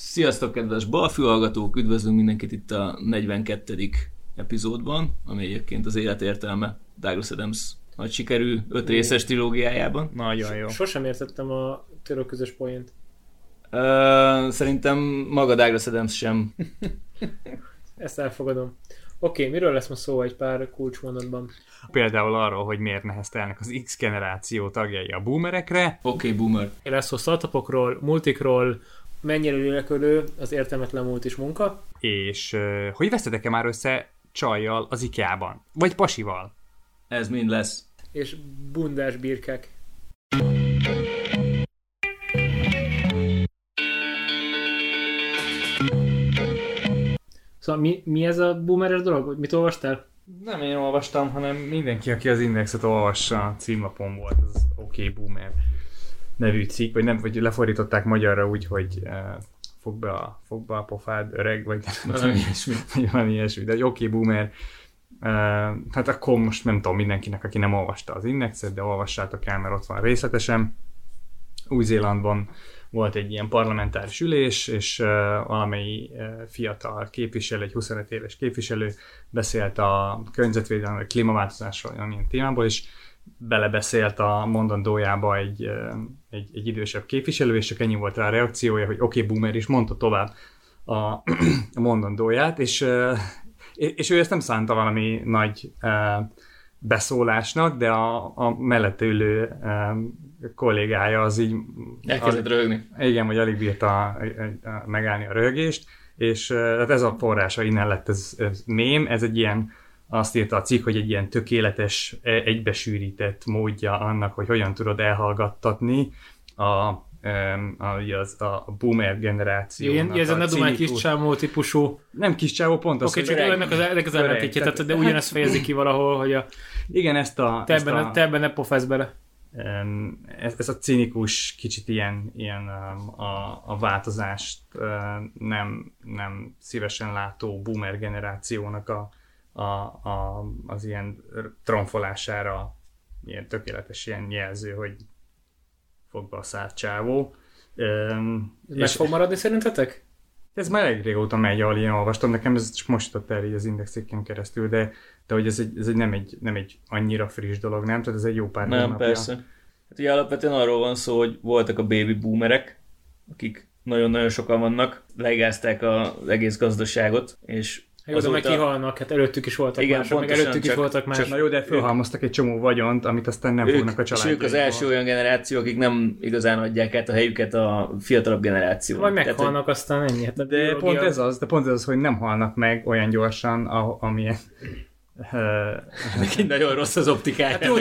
Sziasztok, kedves balfű hallgatók! Üdvözlünk mindenkit itt a 42. epizódban, ami egyébként az élet értelme Douglas Adams nagy sikerű öt részes trilógiájában. Nagyon jó. Sosem értettem a török közös poént. Uh, szerintem maga Douglas Adams sem. Ezt elfogadom. Oké, okay, miről lesz ma szó egy pár kulcsmondatban? Például arról, hogy miért neheztelnek az X generáció tagjai a boomerekre. Oké, okay, boomer. Lesz szó startupokról, multikról, mennyire lélekölő az értelmetlen múlt is munka. És hogy vesztetek-e már össze csajjal az IKEA-ban? Vagy pasival? Ez mind lesz. És bundás birkek. Szóval mi, mi ez a boomeres dolog? Mit olvastál? Nem én olvastam, hanem mindenki, aki az indexet olvassa, címlapon volt az OK Boomer nevű cikk, vagy nem, vagy lefordították magyarra úgy, hogy uh, fog, be a, fog be a pofád, öreg, vagy valami ilyesmi. Valami ilyesmi, de oké okay, boomer. Uh, hát akkor most nem tudom mindenkinek, aki nem olvasta az indexet, de olvassátok el, mert ott van részletesen. Új-Zélandban volt egy ilyen parlamentáris ülés, és uh, valamely uh, fiatal képviselő, egy 25 éves képviselő beszélt a környezetvédelmi, klímaváltozásról, olyan témából, és belebeszélt a mondandójába egy, egy, egy idősebb képviselő, és csak ennyi volt rá a reakciója, hogy oké, okay, boomer, is mondta tovább a, a mondandóját, és, és ő ezt nem szánta valami nagy beszólásnak, de a, a mellette ülő kollégája az így... Elkezdett röhögni. Igen, vagy alig bírta a, a, a, megállni a röhögést, és hát ez a forrása, innen lett ez, ez mém, ez egy ilyen azt írta a cikk, hogy egy ilyen tökéletes, e, egybesűrített módja annak, hogy hogyan tudod elhallgattatni a, a, az, a boomer generáció. Ilyen, ez a ne dumálj kis csávó típusú. Nem kis csávó, pont az, Oké, okay, csak ennek az, ennek az ellentétje, tehát, de ugyanezt fejezi ki valahol, hogy a... Igen, ezt a... Te ebben, a, te ebben ne pofász bele. Ez, ez a cinikus, kicsit ilyen, ilyen a, a változást nem, nem szívesen látó boomer generációnak a, a, a, az ilyen tronfolására ilyen tökéletes ilyen jelző, hogy fog be a szárt csávó. Üm, Meg és fog maradni szerintetek? Ez már elég régóta megy, ahol én olvastam, nekem ez csak most ott el így az indexéken keresztül, de, de hogy ez, egy, ez egy, nem, egy, nem egy annyira friss dolog, nem? Tehát ez egy jó pár Nem, napja. persze. Hát ugye alapvetően arról van szó, hogy voltak a baby boomerek, akik nagyon-nagyon sokan vannak, legázták az egész gazdaságot, és Azóta... meg kihalnak, hát előttük is voltak Igen, mások, meg előttük csak, is voltak más. Csak, na jó, de fölhalmoztak egy csomó vagyont, amit aztán nem ők, fognak a családjai. És ők az első olyan generáció, akik nem igazán adják át a helyüket a fiatalabb generáció. Vagy meghalnak, Tehát, aztán ennyi. Hát de pont ez az, de pont ez az, hogy nem halnak meg olyan gyorsan, amilyen Neki nagyon rossz az optikája. Hát jó,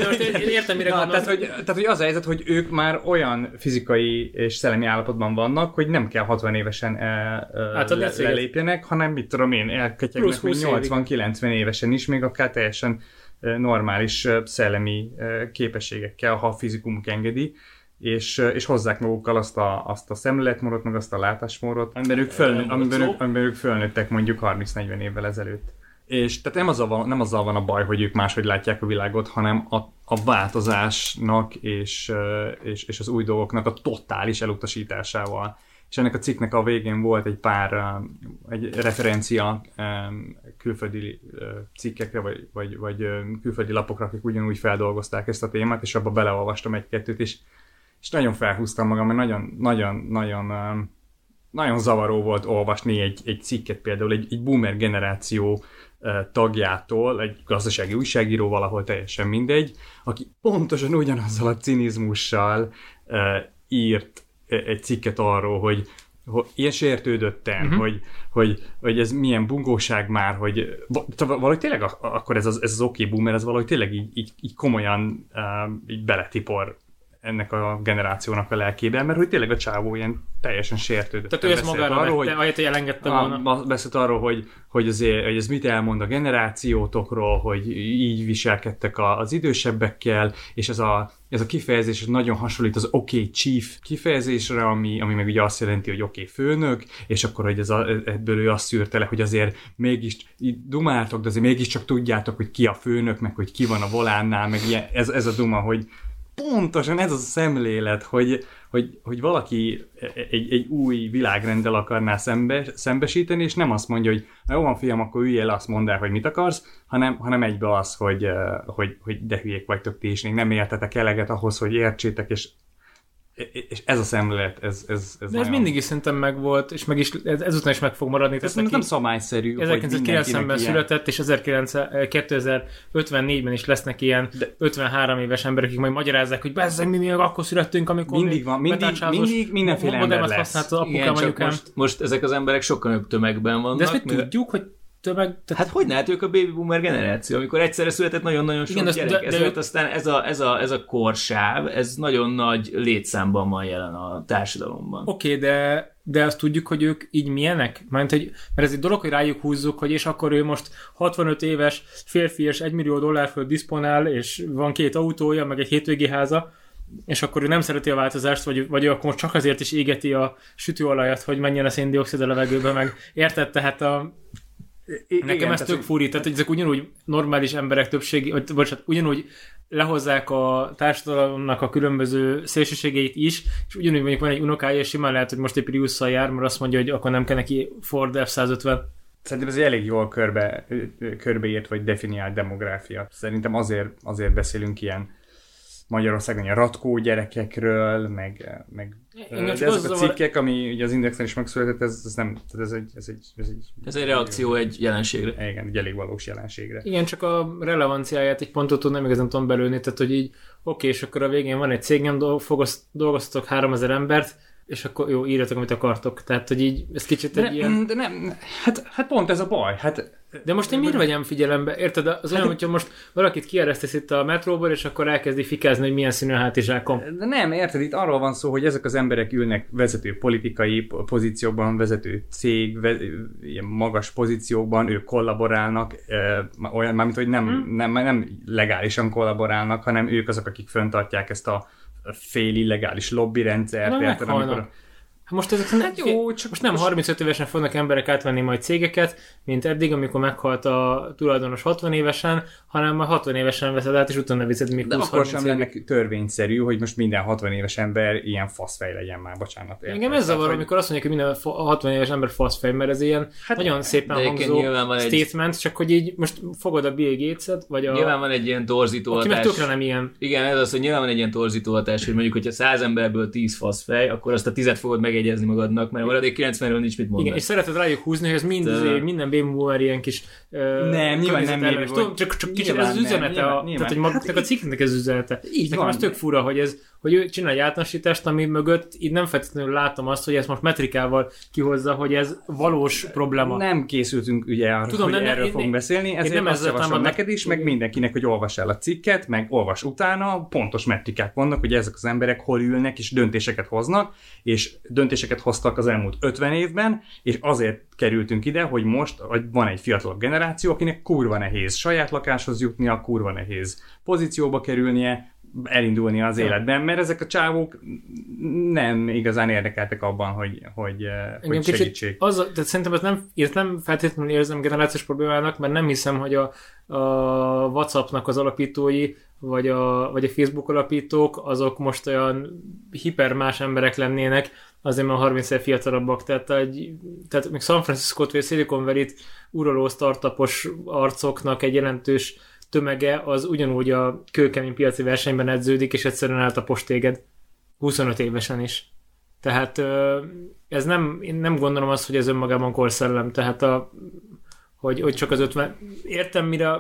értem, mire Na, tehát hogy, tehát, hogy az a helyzet, hogy ők már olyan fizikai és szellemi állapotban vannak, hogy nem kell 60 évesen el, hát, le, lelépjenek, hanem mit tudom én, elketyegnek 80-90 évesen is, még akár teljesen normális szellemi képességekkel, ha a fizikumuk engedi és, és hozzák magukkal azt a, azt a szemléletmódot, meg azt a látásmódot, amiben ők, fölnő, amiben ők, amiben ők fölnőttek mondjuk 30-40 évvel ezelőtt. És tehát nem azzal, van, nem azzal van a baj, hogy ők máshogy látják a világot, hanem a, a változásnak és, és, és az új dolgoknak a totális elutasításával. És ennek a cikknek a végén volt egy pár egy referencia külföldi cikkekre, vagy, vagy, vagy külföldi lapokra, akik ugyanúgy feldolgozták ezt a témát, és abba beleolvastam egy-kettőt, és, és nagyon felhúztam magam, mert nagyon, nagyon, nagyon, nagyon zavaró volt olvasni egy, egy cikket például, egy, egy boomer generáció tagjától, egy gazdasági újságíró valahol teljesen mindegy, aki pontosan ugyanazzal a cinizmussal írt egy cikket arról, hogy, ilyen sértődöttem, uh-huh. hogy, hogy, hogy ez milyen bungóság már, hogy valahogy tényleg akkor ez az, ez az oké okay boomer, ez valahogy tényleg így, így, így komolyan uh, így beletipor ennek a generációnak a lelkében, mert hogy tényleg a csávó ilyen teljesen sértődött. Tehát ő ezt magára arról, vette, hogy, hogy elengedte volna. Beszélt arról, hogy, hogy, azért, hogy ez mit elmond a generációtokról, hogy így viselkedtek az idősebbekkel, és ez a, ez a kifejezés nagyon hasonlít az OK chief kifejezésre, ami, ami meg ugye azt jelenti, hogy OK főnök, és akkor hogy ez a, ebből ő azt szűrte le, hogy azért mégis dumáltok, de azért mégiscsak tudjátok, hogy ki a főnök, meg hogy ki van a volánnál, meg ilyen, ez, ez a duma, hogy, pontosan ez az a szemlélet, hogy, hogy, hogy valaki egy, egy új világrenddel akarná szembe, szembesíteni, és nem azt mondja, hogy na jó van fiam, akkor üljél le, azt mondd el, hogy mit akarsz, hanem, hanem egybe az, hogy, hogy, hogy de hülyék vagytok ti, és még nem értetek eleget ahhoz, hogy értsétek, és és ez a szemlélet, ez, ez, ez De ez mindig is szerintem megvolt, és meg is, ez, ezután is meg fog maradni. Ez nem szabályszerű, 1990-ben született, és 2054-ben is lesznek ilyen De... 53 éves emberek, akik majd magyarázzák, hogy bezzeg, mi még akkor születtünk, amikor mindig van, mindig, mindig mindenféle ember lesz. Az Igen, csak most, most, ezek az emberek sokkal tömegben vannak. De ezt mi tudjuk, hogy tömeg... Tehát... Hát hogy hát ők a baby boomer generáció, amikor egyszerre született nagyon-nagyon sok Igen, gyerek, de, de ők... aztán ez a, ez, a, ez a korsáv, ez nagyon nagy létszámban van jelen a társadalomban. Oké, okay, de de azt tudjuk, hogy ők így milyenek? Mert, hogy, mert ez egy dolog, hogy rájuk húzzuk, hogy és akkor ő most 65 éves férfi és 1 millió dollár föl diszponál, és van két autója, meg egy hétvégi háza, és akkor ő nem szereti a változást, vagy, vagy ő akkor most csak azért is égeti a sütőolajat, hogy menjen a széndiokszid a levegőbe, meg érted, tehát a I- Nekem igen, ez tök furi, tehát hogy ezek ugyanúgy normális emberek többségi, vagy bocsánat, ugyanúgy lehozzák a társadalomnak a különböző szélsőségeit is, és ugyanúgy mondjuk van egy unokája, és simán lehet, hogy most egy prius jár, mert azt mondja, hogy akkor nem kell neki Ford F-150. Szerintem ez egy elég jól körbe, körbeírt, vagy definiált demográfia. Szerintem azért, azért beszélünk ilyen Magyarországon a ratkó gyerekekről, meg, meg de ezek a cikkek, ami ugye az Indexen is megszületett, ez, ez nem, ez egy, ez egy, ez egy, ez egy reakció egy jelenségre. Igen, egy elég valós jelenségre. Igen, csak a relevanciáját egy pontot tud nem igazán tudom belőni, tehát hogy így oké, és akkor a végén van egy cégem, dolgoztatok 3000 embert, és akkor jó, írjatok, amit akartok. Tehát, hogy így, ez kicsit egy ne, ilyen... De nem, hát, hát pont ez a baj. Hát, de most én miért vegyem figyelembe? Érted? Az olyan, hát, hogyha most valakit kieresztesz itt a metróból, és akkor elkezdi fikázni, hogy milyen színű a hátizsákom. De nem, érted? Itt arról van szó, hogy ezek az emberek ülnek vezető politikai pozíciókban, vezető cég, ve, ilyen magas pozíciókban, ők kollaborálnak, olyan, mármint, hogy nem, hmm. nem, nem legálisan kollaborálnak, hanem ők azok, akik föntartják ezt a fél illegális lobby rendszert. érted, amikor most ezek hát jó, csak most nem 35 évesen fognak emberek átvenni majd cégeket, mint eddig, amikor meghalt a tulajdonos 60 évesen, hanem már 60 évesen veszed át, és utána viszed még 20 akkor sem lenne törvényszerű, hogy most minden 60 éves ember ilyen faszfej legyen már, bocsánat. Érted? Engem ez zavar, hogy... amikor azt mondják, hogy minden 60 éves ember faszfej, mert ez ilyen hát nagyon szépen hangzó statement, egy... csak hogy így most fogod a Bill Gates-et, vagy a... Nyilván van egy ilyen torzító Aki hatás. nem ilyen. Igen, ez az, hogy nyilván van egy ilyen torzító hatás, hogy mondjuk, hogyha 100 emberből 10 faszfej, akkor azt a 10 fogod meg megjegyezni magadnak, mert a maradék 90-ről nincs mit mondani. Igen, és szereted rájuk húzni, hogy ez mind, Te... minden baby boomer ilyen kis uh, Nem, nyilván nem baby Csak, csak kicsit ez az üzenete, nyilván, a, nyilván. tehát hogy hát, a cikknek ez az üzenete. Így Nekem van. az tök fura, hogy ez, hogy ő csinál egy általánosítást, ami mögött így nem feltétlenül látom azt, hogy ezt most metrikával kihozza, hogy ez valós probléma. Nem készültünk ugye arra, Tudom, hogy nem, erről én, fogunk én, beszélni, ezért én nem azt javaslom neked is, meg mindenkinek, hogy olvas el a cikket, meg olvas utána, pontos metrikák vannak, hogy ezek az emberek hol ülnek és döntéseket hoznak, és döntéseket hoztak az elmúlt 50 évben, és azért kerültünk ide, hogy most van egy fiatalabb generáció, akinek kurva nehéz saját lakáshoz jutnia, kurva nehéz pozícióba kerülnie, elindulni az életben, mert ezek a csávók nem igazán érdekeltek abban, hogy, hogy, eh, hogy segítsék. Az, tehát szerintem ez nem, ezt nem feltétlenül érzem generációs problémának, mert nem hiszem, hogy a, a WhatsAppnak az alapítói, vagy a, vagy a Facebook alapítók, azok most olyan hiper más emberek lennének, azért már 30 év fiatalabbak, tehát, egy, tehát még San Francisco-t vagy Silicon Valley-t uraló startupos arcoknak egy jelentős tömege az ugyanúgy a kőkemény piaci versenyben edződik, és egyszerűen eltapos téged 25 évesen is. Tehát ez nem, én nem gondolom azt, hogy ez önmagában korszellem, tehát a, hogy, hogy csak az 50, értem mire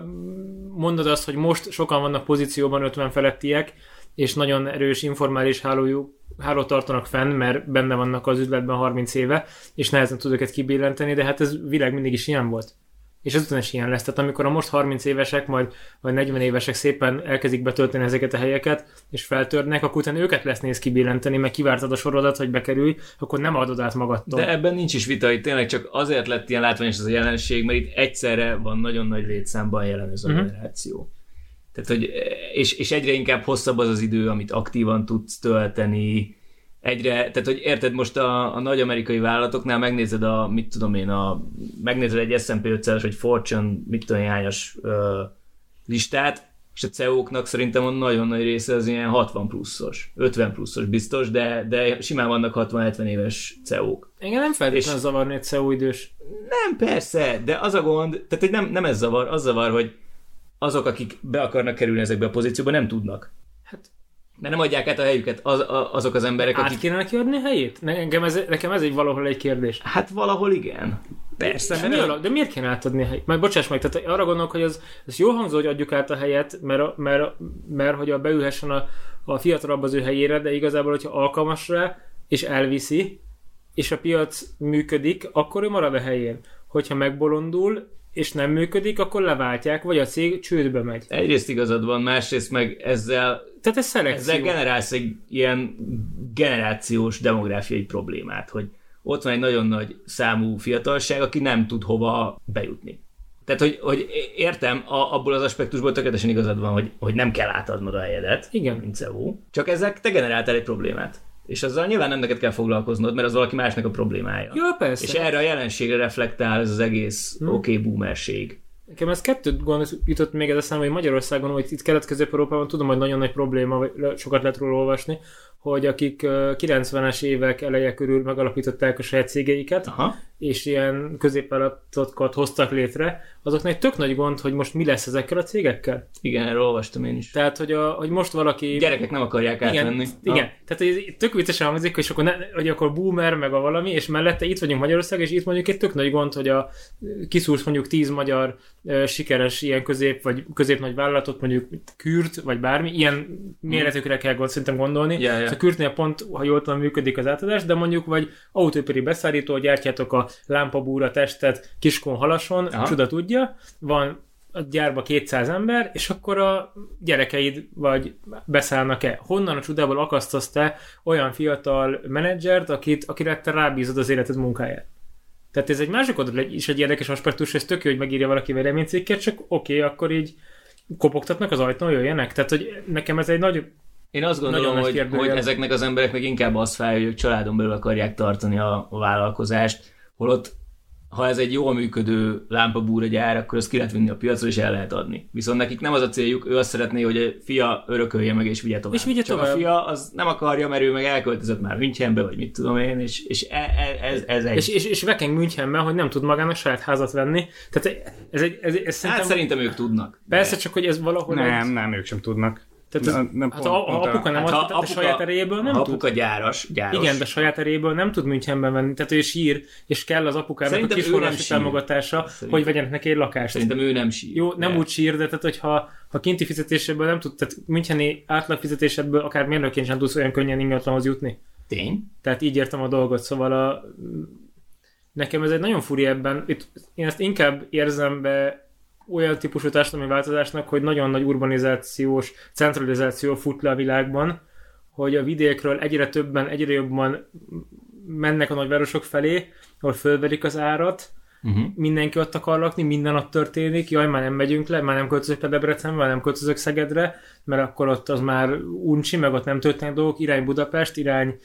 mondod azt, hogy most sokan vannak pozícióban 50 felettiek, és nagyon erős informális hálójuk, hálót tartanak fenn, mert benne vannak az üzletben 30 éve, és nehezen tud őket kibillenteni, de hát ez világ mindig is ilyen volt és ezután is ilyen lesz. Tehát amikor a most 30 évesek, majd vagy 40 évesek szépen elkezdik betölteni ezeket a helyeket, és feltörnek, akkor utána őket lesz néz kibillenteni, meg kivártad a sorodat, hogy bekerülj, akkor nem adod át magadtól. De ebben nincs is vita, itt tényleg csak azért lett ilyen látványos ez a jelenség, mert itt egyszerre van nagyon nagy létszámban jelen ez a uh-huh. generáció. Tehát, hogy, és, és egyre inkább hosszabb az az idő, amit aktívan tudsz tölteni, egyre, tehát hogy érted, most a, a nagy amerikai vállalatoknál megnézed a, mit tudom én, a, megnézed egy S&P 500 vagy Fortune, mit tudom én, hányas ö, listát, és a CEO-knak szerintem a nagyon nagy része az ilyen 60 pluszos, 50 pluszos biztos, de, de simán vannak 60-70 éves CEO-k. Engem nem feltétlenül zavarni egy CEO idős. Nem, persze, de az a gond, tehát hogy nem, nem ez zavar, az zavar, hogy azok, akik be akarnak kerülni ezekbe a pozícióba, nem tudnak. Hát mert nem adják át a helyüket az, a, azok az emberek, Át akik... kéne neki adni a helyét? Nekem ez, nekem ez egy valahol egy kérdés. Hát valahol igen. Persze. De, mi, de miért kéne átadni a helyét? Majd bocsáss meg, tehát arra gondolok, hogy az, az jó hangzó, hogy adjuk át a helyet, mert, mert, mert hogy a beülhessen a, a fiatalabb az ő helyére, de igazából, hogyha alkalmas rá, és elviszi, és a piac működik, akkor ő marad a helyén. Hogyha megbolondul, és nem működik, akkor leváltják, vagy a cég csődbe megy. Egyrészt igazad van, másrészt meg ezzel, Tehát ez szelekció. ezzel generálsz egy ilyen generációs demográfiai problémát, hogy ott van egy nagyon nagy számú fiatalság, aki nem tud hova bejutni. Tehát, hogy, hogy értem, a, abból az aspektusból tökéletesen igazad van, hogy, hogy nem kell átadnod a helyedet, Igen. mint CEO, csak ezek te generáltál egy problémát. És azzal nyilván nem neked kell foglalkoznod, mert az valaki másnak a problémája. Jó, persze. És erre a jelenségre reflektál ez az egész hmm. oké okay, boomerség. Nekem ez kettőt gond jutott még ez eszembe, hogy Magyarországon, hogy itt Kelet-Közép-Európában tudom, hogy nagyon nagy probléma, vagy sokat lehet róla olvasni, hogy akik 90-es évek eleje körül megalapították a saját cégeiket, Aha. És ilyen középvállalatokat hoztak létre, azoknak egy tök nagy gond, hogy most mi lesz ezekkel a cégekkel. Igen, erről olvastam én is. Tehát, hogy, a, hogy most valaki... Gyerekek nem akarják átvenni. Igen, igen. tehát hogy tök viccesen hangzik, hogy akkor, ne, hogy akkor boomer, meg a valami, és mellette itt vagyunk Magyarország, és itt mondjuk egy tök nagy gond, hogy a kiszúrsz mondjuk tíz magyar uh, sikeres ilyen közép, vagy közép nagy vállalatot, mondjuk Kürt, vagy bármi, ilyen méretükre kell gond, szerintem gondolni. Yeah, yeah. A Kürtnél pont, ha jól tudom, működik az átadás, de mondjuk, vagy autóipari beszállító, gyártjátok a lámpabúra testet Kiskon halason, Aha. csuda tudja, van a gyárba 200 ember, és akkor a gyerekeid vagy beszállnak-e? Honnan a csodából akasztasz te olyan fiatal menedzsert, akit, akire te rábízod az életed munkáját? Tehát ez egy másik oldal is egy érdekes aspektus, ez tök jó, hogy megírja valaki véleménycikket, csak oké, okay, akkor így kopogtatnak az ajtón, jöjjenek. Tehát, hogy nekem ez egy nagy én azt gondolom, hogy, hogy ezeknek az embereknek inkább az fáj, hogy ők családon belül akarják tartani a, a vállalkozást, holott ha ez egy jól működő lámpabúra gyár, akkor azt ki lehet vinni a piacra, és el lehet adni. Viszont nekik nem az a céljuk, ő azt szeretné, hogy a fia örökölje meg, és vigye tovább. És vigye Csak tovább. a fia az nem akarja, mert ő meg elköltözött már Münchenbe, vagy mit tudom én, és, és e, e, ez, ez egy... És, és, és vekeng Münchenben, hogy nem tud magának saját házat venni. Tehát ez, egy, ez, ez, ez szerintem... Hát szerintem ők tudnak. Persze, de... csak hogy ez valahol... Nem, egy... nem, ők sem tudnak. Tehát ez, nem hát pont, ha, ha apuka nem hát, ad, tehát a saját erejéből nem ha tud. apuka gyáros, gyáros. Igen, de saját erejéből nem tud Münchenben venni. Tehát ő sír, és kell az apukának Szerintem a kisforrási támogatása, Szerintem. hogy vegyenek neki egy lakást. Szerintem ő nem sír. Jó, nem de. úgy sír, de tehát hogyha ha kinti fizetéséből nem tud, tehát Müncheni átlag fizetésedből akár mérnökként sem tudsz olyan könnyen ingatlanhoz jutni. Tény? Tehát így értem a dolgot, szóval a, nekem ez egy nagyon furi ebben, itt, én ezt inkább érzem be olyan típusú társadalmi változásnak, hogy nagyon nagy urbanizációs centralizáció fut le a világban, hogy a vidékről egyre többen, egyre jobban mennek a nagyvárosok felé, ahol fölverik az árat, uh-huh. mindenki ott akar lakni, minden ott történik, jaj, már nem megyünk le, már nem költözök le Debrecenbe, már nem költözök Szegedre, mert akkor ott az már uncsi, meg ott nem történnek dolgok, irány Budapest, irány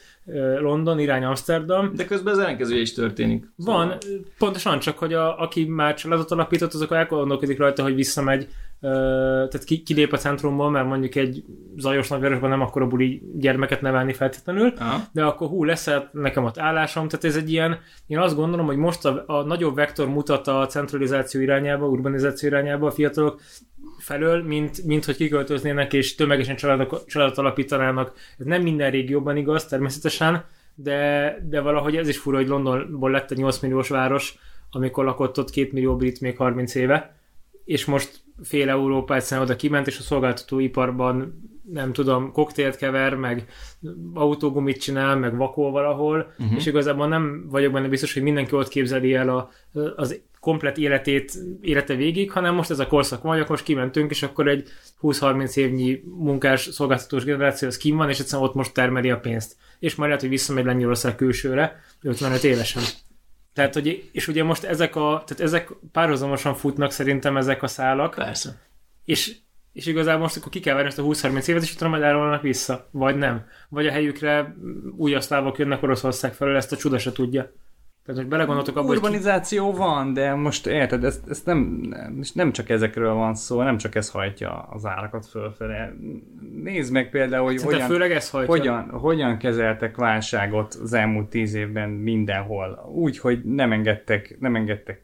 London, irány Amsterdam. De közben az ellenkező is történik. Van, szóval... pontosan csak, hogy a, aki már családot alapított, azok elgondolkodik rajta, hogy visszamegy tehát ki, kilép a centrumból, mert mondjuk egy zajos nagyvárosban nem akkor a buli gyermeket nevelni feltétlenül, Aha. de akkor hú, lesz nekem ott állásom, tehát ez egy ilyen, én azt gondolom, hogy most a, a nagyobb vektor mutat a centralizáció irányába, urbanizáció irányába a fiatalok felől, mint, mint hogy kiköltöznének és tömegesen családok, családot alapítanának. Ez nem minden régióban igaz, természetesen, de, de valahogy ez is fura, hogy Londonból lett egy 8 milliós város, amikor lakott ott 2 millió brit még 30 éve, és most fél Európa egyszerűen oda kiment, és a szolgáltatóiparban nem tudom, koktélt kever, meg autógumit csinál, meg vakol valahol, uh-huh. és igazából nem vagyok benne biztos, hogy mindenki ott képzeli el a, az komplet életét, élete végig, hanem most ez a korszak van, akkor most kimentünk, és akkor egy 20-30 évnyi munkás szolgáltatós generáció az kim van, és egyszerűen ott most termeli a pénzt. És majd lehet, hogy visszamegy Lengyelország külsőre, 55 évesen. Tehát, hogy, és ugye most ezek a, tehát ezek párhuzamosan futnak szerintem ezek a szálak. Persze. És, és igazából most akkor ki kell várni ezt a 20-30 évet, és utána majd elrolnak vissza. Vagy nem. Vagy a helyükre új szlávok jönnek Oroszország felől, ezt a csuda se tudja. Tehát, hogy belegondoltok abba, Urbanizáció hogy... van, de most érted, ezt, ezt nem, nem, csak ezekről van szó, nem csak ez hajtja az árakat fölfele. Nézd meg például, hogy hogyan, főleg ez hogyan, hogyan kezeltek válságot az elmúlt tíz évben mindenhol. Úgy, hogy nem engedtek, nem engedtek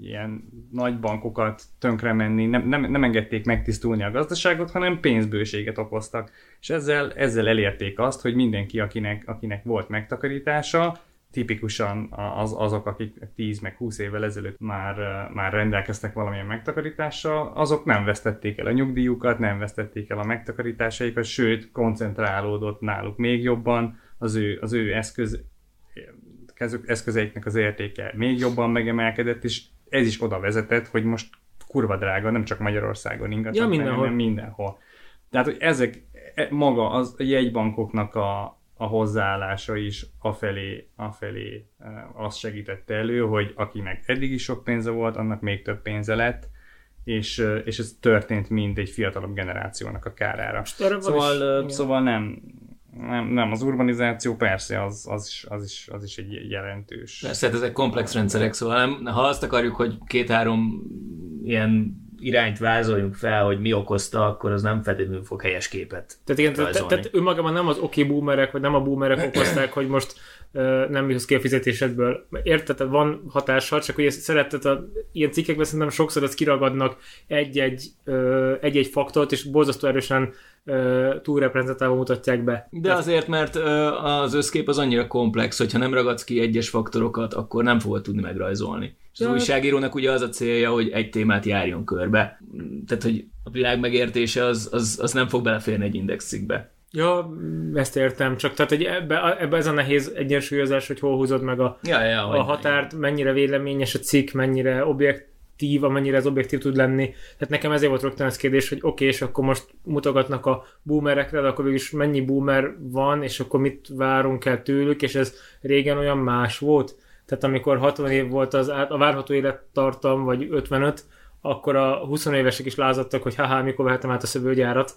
ilyen nagy bankokat tönkre menni, nem, nem, nem engedték megtisztulni a gazdaságot, hanem pénzbőséget okoztak. És ezzel, ezzel elérték azt, hogy mindenki, akinek, akinek volt megtakarítása, tipikusan az, azok, akik 10 meg 20 évvel ezelőtt már, már rendelkeztek valamilyen megtakarítással, azok nem vesztették el a nyugdíjukat, nem vesztették el a megtakarításaikat, sőt, koncentrálódott náluk még jobban az ő, az ő eszköz, eszközeiknek az értéke még jobban megemelkedett, és ez is oda vezetett, hogy most kurva drága, nem csak Magyarországon ingatlan, ja, mindenhol. hanem mindenhol. Tehát, hogy ezek e, maga az a jegybankoknak a, a hozzáállása is afelé, afelé eh, azt segítette elő, hogy akinek eddig is sok pénze volt, annak még több pénze lett, és, eh, és ez történt mind egy fiatalabb generációnak a kárára. Szóval, is, szóval nem, nem, nem, az urbanizáció persze, az, az, is, az, is, az is egy jelentős. Persze, hát ezek komplex rendszerek, szóval nem, ha azt akarjuk, hogy két-három ilyen irányt vázoljunk fel, hogy mi okozta, akkor az nem feltétlenül fog helyes képet Tehát igen, tehát, tehát önmagában nem az oké okay boomerek, vagy nem a boomerek okozták, hogy most uh, nem jössz ki a fizetésedből. Érted, van hatása, csak hogy szeretted, a, ilyen cikkekben szerintem sokszor ezt kiragadnak egy-egy, uh, egy-egy faktort, és borzasztó erősen túlreprezentálva mutatják be. De azért, mert az összkép az annyira komplex, hogyha nem ragadsz ki egyes faktorokat, akkor nem fogod tudni megrajzolni. Az újságírónak ugye az a célja, hogy egy témát járjon körbe. Tehát, hogy a világ megértése az, az, az nem fog beleférni egy indexcikbe. Ja, ezt értem, csak tehát hogy ebbe, ebbe ez a nehéz egyensúlyozás, hogy hol húzod meg a, ja, ja, a határt, mennyire véleményes a cikk, mennyire objekt, objektív, amennyire ez objektív tud lenni. Tehát nekem ezért volt rögtön ez kérdés, hogy oké, okay, és akkor most mutogatnak a boomerekre, de akkor is mennyi boomer van, és akkor mit várunk el tőlük, és ez régen olyan más volt. Tehát amikor 60 év volt az a várható élettartam, vagy 55, akkor a 20 évesek is lázadtak, hogy haha, mikor vehetem át a szövőgyárat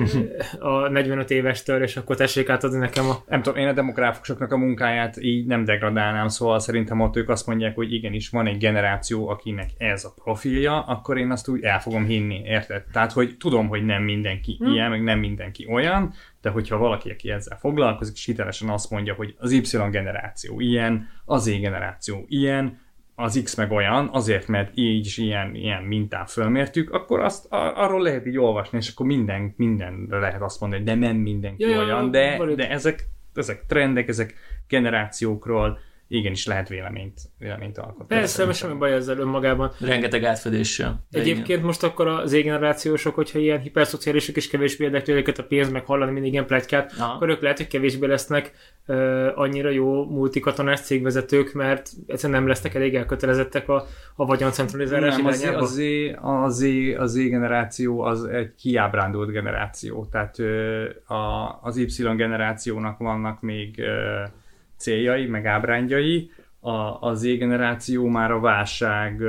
a 45 évestől, és akkor tessék átadni nekem a... Nem tudom, én a demográfusoknak a munkáját így nem degradálnám, szóval szerintem ott ők azt mondják, hogy igenis van egy generáció, akinek ez a profilja, akkor én azt úgy el fogom hinni, érted? Tehát, hogy tudom, hogy nem mindenki hmm. ilyen, meg nem mindenki olyan, de hogyha valaki, aki ezzel foglalkozik, és hitelesen azt mondja, hogy az Y generáció ilyen, az E generáció ilyen, az X meg olyan, azért, mert így is ilyen, ilyen mintán fölmértük, akkor azt arról lehet így olvasni, és akkor minden, minden lehet azt mondani, hogy de nem mindenki ja, olyan, de, de ezek, ezek trendek, ezek generációkról, igenis lehet véleményt, véleményt alkotni. Persze, semmi baj ezzel önmagában. Rengeteg átfedéssel. Egyébként igen. most akkor az égenerációsok, hogyha ilyen hiperszociálisok és kevésbé érdekli őket a pénz, meg hallani mindig ilyen plegykát, akkor ők lehet, hogy kevésbé lesznek uh, annyira jó multikatonás cégvezetők, mert egyszerűen nem lesznek elég elkötelezettek a, a vagyoncentralizálás nem, az, az, az, az generáció az egy kiábrándult generáció, tehát uh, a, az Y generációnak vannak még uh, céljai, meg ábrándjai, a, a Z generáció már a válság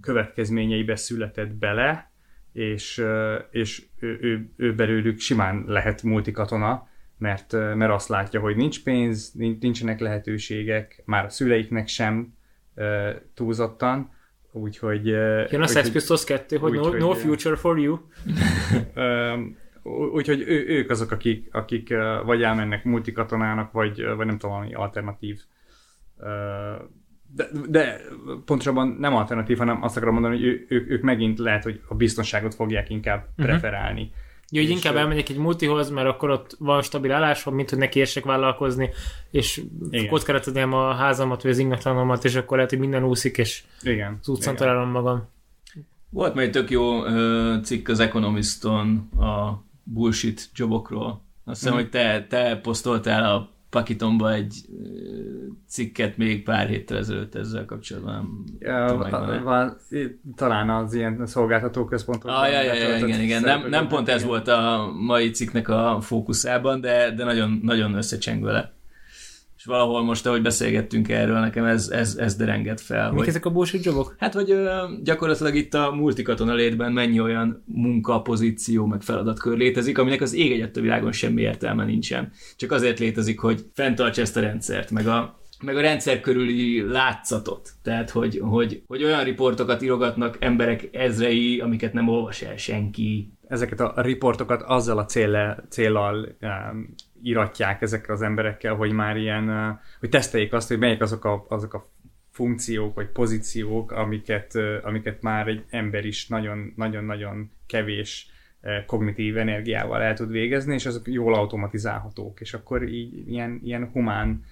következményeibe született bele, és, és ő, ő, ő belőlük simán lehet multikatona, mert, mert azt látja, hogy nincs pénz, nincsenek lehetőségek, már a szüleiknek sem túlzottan, úgyhogy... Jön a Sex Pistols 2, hogy, no, no future for you. Úgyhogy ő, ők azok, akik, akik vagy elmennek multikatonának, vagy, vagy nem tudom, valami alternatív de, de pontosabban nem alternatív, hanem azt akarom mondani, hogy ő, ők, ők megint lehet, hogy a biztonságot fogják inkább uh-huh. preferálni. Jó, hogy inkább elmenjek egy multihoz, mert akkor ott van stabil állásom, mint hogy neki érsek vállalkozni, és kockára tudnám a házamat, vagy az ingatlanomat, és akkor lehet, hogy minden úszik, és Igen. az utcán találom magam. Volt majd tök jó uh, cikk az Economiston a bullshit jobokról. Azt hiszem, mm. hogy te, te posztoltál a Pakitomba egy cikket még pár héttel ezelőtt ezzel kapcsolatban. Ja, van, van, talán az ilyen szolgáltató központokban. Ah, ja, ja, ja, igen, igen. Nem, nem pont ez volt a mai cikknek a fókuszában, de, de nagyon, nagyon összecseng vele. És valahol most, ahogy beszélgettünk erről, nekem ez, ez, ez derengett fel. Mik hogy, ezek a bullshit jobok? Hát, hogy ö, gyakorlatilag itt a multikatona létben mennyi olyan munka, pozíció, meg feladatkör létezik, aminek az ég egyet a világon semmi értelme nincsen. Csak azért létezik, hogy fenntartsa ezt a rendszert, meg a meg a rendszer körüli látszatot. Tehát, hogy, hogy, hogy olyan riportokat írogatnak emberek ezrei, amiket nem olvas el senki. Ezeket a riportokat azzal a céllal, céllal um, iratják ezekkel az emberekkel, hogy már ilyen, hogy teszteljék azt, hogy melyek azok a, azok a funkciók vagy pozíciók, amiket, amiket már egy ember is nagyon-nagyon kevés kognitív energiával el tud végezni, és azok jól automatizálhatók, és akkor így ilyen, ilyen humán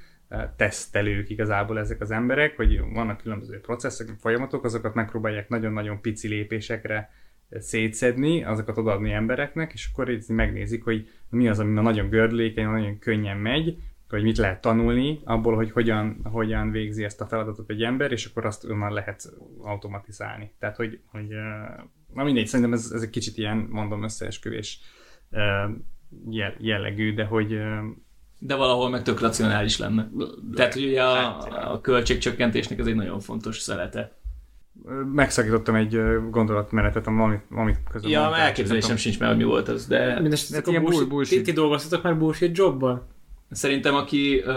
tesztelők igazából ezek az emberek, hogy vannak különböző processzek, folyamatok, azokat megpróbálják nagyon-nagyon pici lépésekre szétszedni, azokat odaadni embereknek, és akkor így megnézik, hogy mi az, ami nagyon gördülékeny, nagyon könnyen megy, hogy mit lehet tanulni abból, hogy hogyan, hogyan végzi ezt a feladatot egy ember, és akkor azt onnan lehet automatizálni. Tehát, hogy, hogy na mindegy, szerintem ez, ez egy kicsit ilyen, mondom, összeesküvés jellegű, de hogy de valahol meg tök racionális lenne. Tehát, ugye a, hát, a költségcsökkentésnek ez egy nagyon fontos szelete. Megszakítottam egy gondolatmenetet, amit, amit közben Ja, elképzelésem sincs már, hogy mi volt az, de... Mindezt, de ilyen bullshit, bullshit. Ti, ti dolgoztatok már bullshit jobban? Szerintem, aki, uh,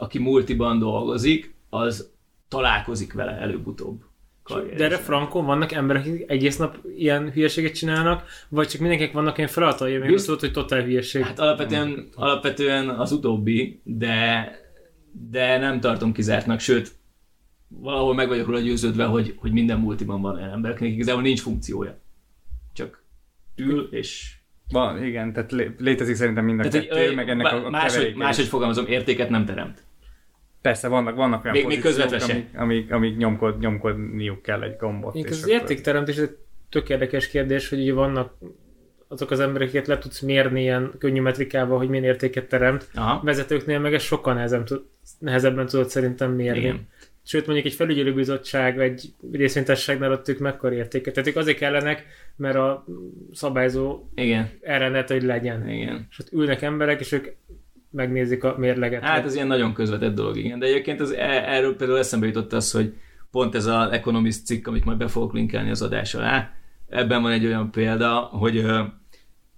aki multiban dolgozik, az találkozik vele előbb-utóbb. De erre frankon vannak emberek, akik egész nap ilyen hülyeséget csinálnak, vagy csak mindenkinek vannak ilyen feladatai, még azt hogy totál hülyeség. Hát alapvetően, alapvetően az utóbbi, de, de nem tartom kizártnak, sőt, valahol meg vagyok róla győződve, hogy, hogy minden multiban van olyan embereknek, igazából nincs funkciója. Csak ül és van, igen, tehát létezik szerintem mind a tehát, kettő, meg ennek a, a máshogy, máshogy fogalmazom, értéket nem teremt. Persze, vannak, vannak olyan még, pozíciók, még amik, amik, amik nyomkod, nyomkodniuk kell egy gombot. Még az akkor... értékteremtés egy tök érdekes kérdés, hogy ugye vannak azok az emberek, akiket le tudsz mérni ilyen könnyű metrikával, hogy milyen értéket teremt. Aha. Vezetőknél meg ez sokkal nehezebb, nehezebben tudod szerintem mérni. Igen. Sőt, mondjuk egy felügyelőbizottság, egy részvénytársaságnál ott ők mekkora értéket. Tehát ők azért kellenek, mert a szabályzó Igen. elrendelt, hogy legyen. Igen. És ott ülnek emberek, és ők megnézik a mérleget. Hát ez ilyen nagyon közvetett dolog, igen. De egyébként az, e- erről például eszembe jutott az, hogy pont ez az Economist cikk, amit majd be fogok linkelni az adás alá, ebben van egy olyan példa, hogy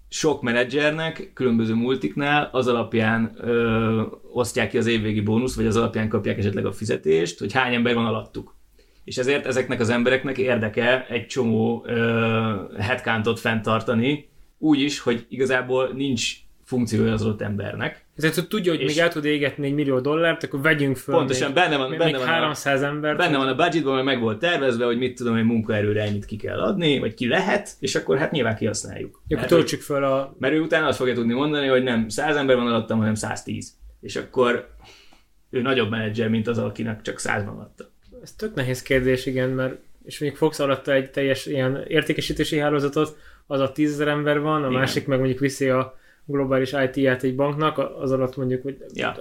sok menedzsernek, különböző multiknál az alapján ö, osztják ki az évvégi bónusz, vagy az alapján kapják esetleg a fizetést, hogy hány ember van alattuk. És ezért ezeknek az embereknek érdeke egy csomó ö, headcountot fenntartani, úgy is, hogy igazából nincs funkciója az adott embernek. Tehát, hogy tudja, hogy még el tud égetni egy millió dollárt, akkor vegyünk föl Pontosan, még, benne van, még, benne még van 300 ember. Benne van a budgetban, mert meg volt tervezve, hogy mit tudom, hogy munkaerőre ennyit ki kell adni, vagy ki lehet, és akkor hát nyilván kihasználjuk. Ja, akkor töltsük föl a... Mert ő utána azt fogja tudni mondani, hogy nem 100 ember van alattam, hanem 110. És akkor ő nagyobb menedzser, mint az, akinek csak 100 van alatta. Ez tök nehéz kérdés, igen, mert és még fogsz alatta egy teljes ilyen értékesítési hálózatot, az a 10 ember van, a igen. másik meg mondjuk viszi a globális IT-ját egy banknak, az alatt mondjuk, hogy ja.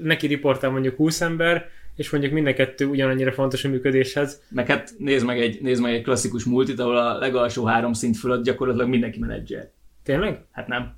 neki riportál mondjuk 20 ember, és mondjuk minden kettő ugyanannyira fontos a működéshez. Meg hát nézd meg egy, nézd meg egy klasszikus multit, ahol a legalsó három szint fölött gyakorlatilag mindenki menedzser. Tényleg? Hát nem.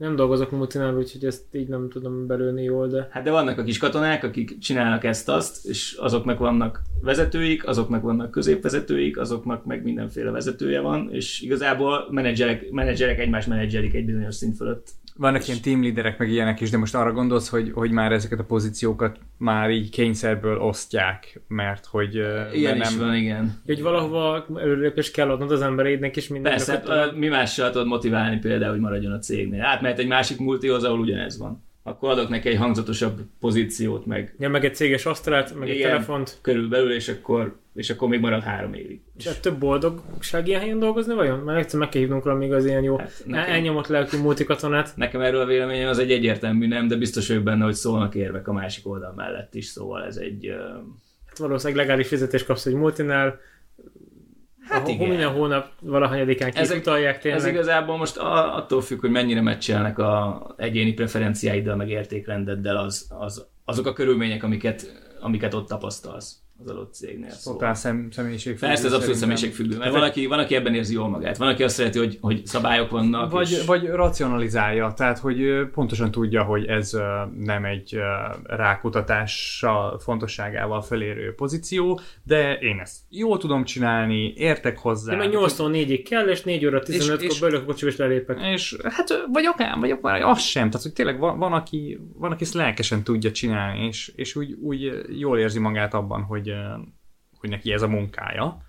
Nem dolgozok multinál, úgyhogy ezt így nem tudom belőni jól, de... Hát de vannak a kis katonák, akik csinálnak ezt-azt, és azoknak vannak vezetőik, azoknak vannak középvezetőik, azoknak meg mindenféle vezetője van, és igazából menedzserek, menedzserek egymás menedzserik egy bizonyos szint fölött. Vannak ilyen team leaderek, meg ilyenek is, de most arra gondolsz, hogy, hogy már ezeket a pozíciókat már így kényszerből osztják, mert hogy Ilyen nem... is van, igen. Hogy valahova előrépés kell adnod az embereidnek is minden. Persze, hát, mi mással tudod motiválni például, hogy maradjon a cégnél. Átmehet egy másik multihoz, ahol ugyanez van akkor adok neki egy hangzatosabb pozíciót, meg... Ja, meg egy céges asztalát, meg igen, egy telefont. körülbelül, és akkor, és akkor még marad három évig. És hát több boldogság ilyen helyen dolgozni, vajon? Mert egyszer meg kell hívnunk még az ilyen jó hát nekem, elnyomott lelkű multikatonát. Nekem erről a véleményem az egy egyértelmű nem, de biztos vagyok benne, hogy szólnak érvek a másik oldal mellett is, szóval ez egy... Uh... Hát valószínűleg legális fizetést kapsz egy multinál, Hát igen. Minden hónap valahanyadikán kifutalják tényleg. Ez igazából most attól függ, hogy mennyire meccselnek a egyéni preferenciáiddal, meg értékrendeddel az, az, azok a körülmények, amiket, amiket ott tapasztalsz. Az adott cégnél. Totál szem, személyiség függő. Persze, ez abszolút személyiség függő, mert van aki, van, aki ebben érzi jól magát, van, aki azt szereti, hogy, hogy szabályok vannak. Vagy, és... vagy racionalizálja, tehát hogy pontosan tudja, hogy ez nem egy rákutatással fontosságával felérő pozíció, de én ezt jól tudom csinálni, értek hozzá. De meg 8 4 kell, és 4 óra 15-kor bölök kocsiba és lelépek. És hát, vagy akár, vagy akár az sem, tehát hogy tényleg van, van, aki, van aki ezt lelkesen tudja csinálni, és, és úgy, úgy jól érzi magát abban, hogy, hogy neki ez a munkája,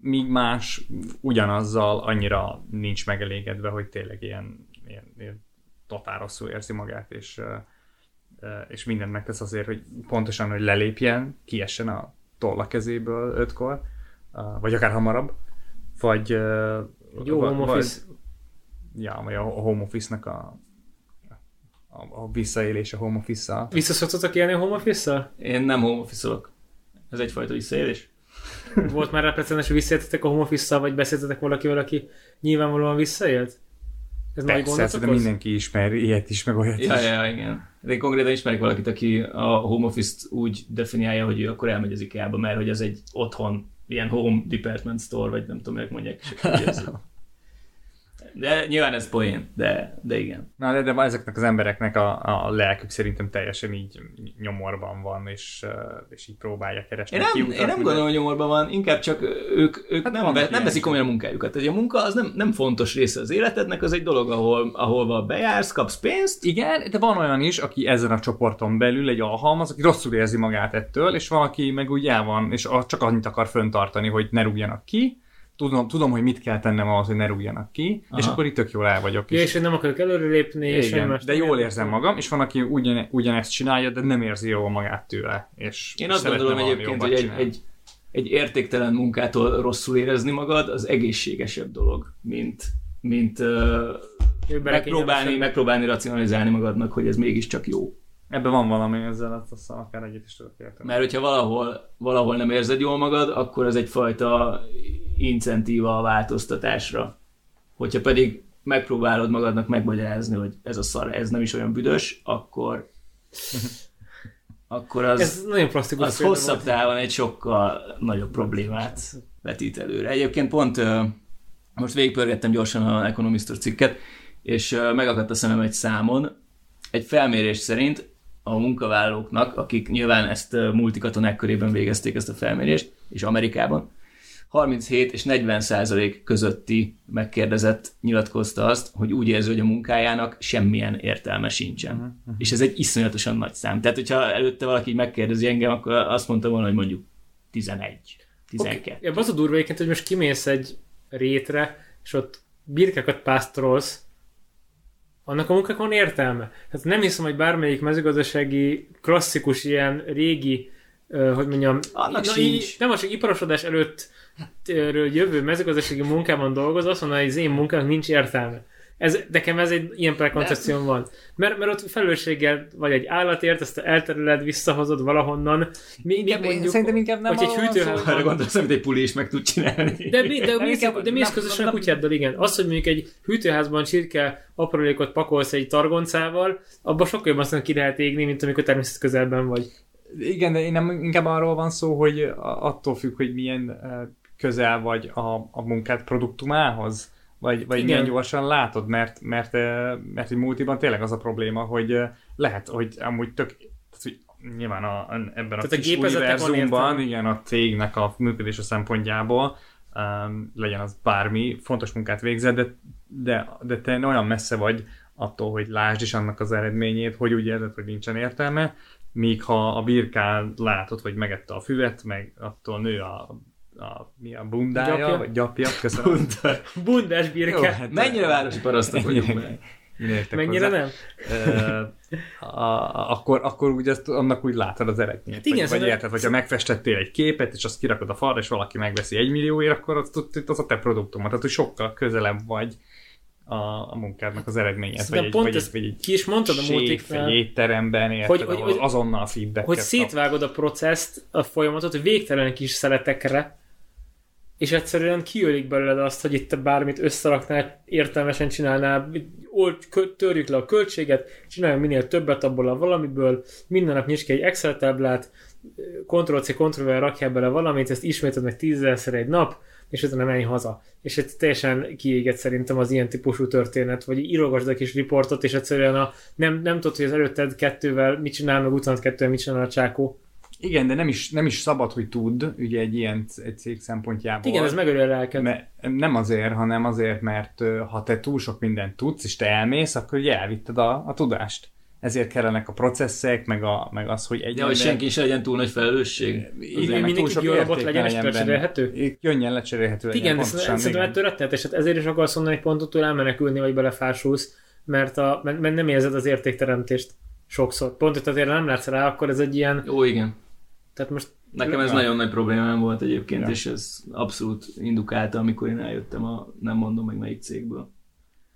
míg más ugyanazzal annyira nincs megelégedve, hogy tényleg ilyen, ilyen, ilyen totál rosszul érzi magát, és, és mindent megtesz azért, hogy pontosan, hogy lelépjen, kiessen a tolla kezéből ötkor, vagy akár hamarabb, vagy jó home office. Vagy, ja, vagy a home office-nak a, a, a visszaélés a home office-szal. Visszaszoktatok élni a home office-szal? Én nem home office Ez egyfajta visszaélés. Volt már precedens, hogy visszaéltetek a home office vagy beszéltetek valakivel, aki nyilvánvalóan visszaélt? Ez Persze, de mindenki ismer ilyet is, meg olyat ja, is. Ja, igen. De én konkrétan ismerek valakit, aki a home office-t úgy definiálja, hogy ő akkor elmegy az IKEA-ba, mert hogy az egy otthon, ilyen home department store, vagy nem tudom, minek mondják. És De nyilván ez poén, de, de igen. Na, de, de ezeknek az embereknek a, a lelkük szerintem teljesen így nyomorban van, és, és így próbálja keresni. Én nem, kiutat, én nem gondolom, hogy nyomorban van, inkább csak ők, ők hát nem, ve, nem veszik komolyan a munkájukat. Tehát a munka az nem, nem fontos része az életednek, az egy dolog, ahol, ahol bejársz, kapsz pénzt. Igen, de van olyan is, aki ezen a csoporton belül egy alhalmaz, aki rosszul érzi magát ettől, és valaki meg úgy el van, és csak annyit akar föntartani, hogy ne rúgjanak ki, tudom, tudom, hogy mit kell tennem ahhoz, hogy ne rúgjanak ki, Aha. és akkor itt tök jól el vagyok. Ja, és hogy nem akarok előrelépni, és Igen, de jól érzem magam, és van, aki ugyan, ugyanezt csinálja, de nem érzi jól magát tőle. És Én azt gondolom egyébként, hogy egy, egy, egy értéktelen munkától rosszul érezni magad, az egészségesebb dolog, mint, mint uh, megpróbálni, megpróbálni racionalizálni magadnak, hogy ez mégiscsak jó. Ebben van valami ezzel, azt akár egyet is tudok érteni. Mert hogyha valahol, valahol nem érzed jól magad, akkor ez egyfajta incentíva a változtatásra. Hogyha pedig megpróbálod magadnak megmagyarázni, hogy ez a szar, ez nem is olyan büdös, akkor akkor az, ez nagyon plastikus az hosszabb távon egy sokkal nagyobb problémát vetít előre. Egyébként pont most végigpörgettem gyorsan a Economistor cikket, és megakadt a szemem egy számon. Egy felmérés szerint a munkavállalóknak, akik nyilván ezt multikatonák körében végezték ezt a felmérést, és Amerikában, 37 és 40 százalék közötti megkérdezett nyilatkozta azt, hogy úgy érzi, hogy a munkájának semmilyen értelme sincsen. Uh-huh. És ez egy iszonyatosan nagy szám. Tehát, hogyha előtte valaki megkérdezi engem, akkor azt mondtam volna, hogy mondjuk 11, 12. Okay. Ja, az a durva egyébként, hogy most kimész egy rétre, és ott birkákat pásztorolsz, annak a munkának van értelme. Tehát nem hiszem, hogy bármelyik mezőgazdasági klasszikus ilyen régi, hogy mondjam, annak na, sincs. nem az, hogy iparosodás előtt jövő mezőgazdasági munkában dolgozol, azt mondod, hogy az én munkának nincs értelme. Ez, nekem ez egy ilyen prekoncepcióm van. Mert, mert ott felelősséggel vagy egy állatért, ezt elterüled, visszahozod valahonnan. Mindig mondjuk, Szerintem inkább nem hogy egy hűtőház... Arra gondolsz, amit egy puli is meg tud csinálni. De, de, de, mész, de mész közösen a kutyáddal, igen. Az, hogy mondjuk egy hűtőházban csirke aprólékot pakolsz egy targoncával, abban sokkal jobban aztán ki lehet égni, mint amikor természet közelben vagy. Igen, de én nem inkább arról van szó, hogy attól függ, hogy milyen közel vagy a, a munkát produktumához? Vagy, vagy milyen gyorsan látod? Mert, mert, mert egy multiban tényleg az a probléma, hogy lehet, hogy amúgy tök, tehát, hogy nyilván a, ebben tehát a, univerzumban, igen, a cégnek a működése szempontjából um, legyen az bármi, fontos munkát végzed, de, de, de te olyan messze vagy attól, hogy lásd is annak az eredményét, hogy úgy érzed, hogy nincsen értelme, míg ha a birkán látod, hogy megette a füvet, meg attól nő a a, mi a bundája, gyapja? vagy gyapja, köszönöm. Bunda. Bundás birke. Jó, hát, Mennyire városi parasztok vagyunk Mennyire hozzá. nem? E, a, akkor, akkor úgy azt, annak úgy látod az eredményt. Hát igen, vagy, vagy érted, hogyha megfestettél egy képet, és azt kirakod a falra, és valaki megveszi egy millióért, akkor az, az a te produktumot, tehát hogy sokkal közelebb vagy a, a munkádnak az eredményet. Vagy egy, pont vagy, ezt vagy egy ki is mondtad a múltiknál, egy étteremben, érted, hogy, hogy, azonnal feedback Hogy szétvágod a processzt, a folyamatot végtelen kis szeletekre, és egyszerűen kiölik belőled azt, hogy itt te bármit összeraknál, értelmesen csinálnál, törjük le a költséget, csináljunk minél többet abból a valamiből, minden nap nyisd ki egy Excel táblát, Ctrl-C, Ctrl-V rakjál bele valamit, ezt ismétled meg tízezerszer egy nap, és utána menj haza. És ez teljesen kiégett szerintem az ilyen típusú történet, vagy írogasd a kis riportot, és egyszerűen a, nem, nem tudod, hogy az előtted kettővel mit csinál, meg utána kettővel mit csinál a csákó. Igen, de nem is, nem is szabad, hogy tud, ugye egy ilyen egy cég szempontjából. Igen, ez megölő a lelket. Me, nem azért, hanem azért, mert ha te túl sok mindent tudsz, és te elmész, akkor ugye elvitted a, a tudást. Ezért kellenek a processzek, meg, a, meg az, hogy egy De hogy senki is legyen túl nagy felelősség. Igen, mindenki jó robot legyen, és lecserélhető? Könnyen lecserélhető legyen. Igen, szerintem ettől rettenetes. ezért is akarsz mondani, hogy pontottól elmenekülni, vagy belefásulsz, mert, a, mert nem érzed az értékteremtést sokszor. Pont azért nem látsz rá, akkor ez egy ilyen... Jó, igen. Tehát most Nekem ez nagyon nagy problémám volt egyébként, ja. és ez abszolút indukálta, amikor én eljöttem a nem mondom meg melyik cégből.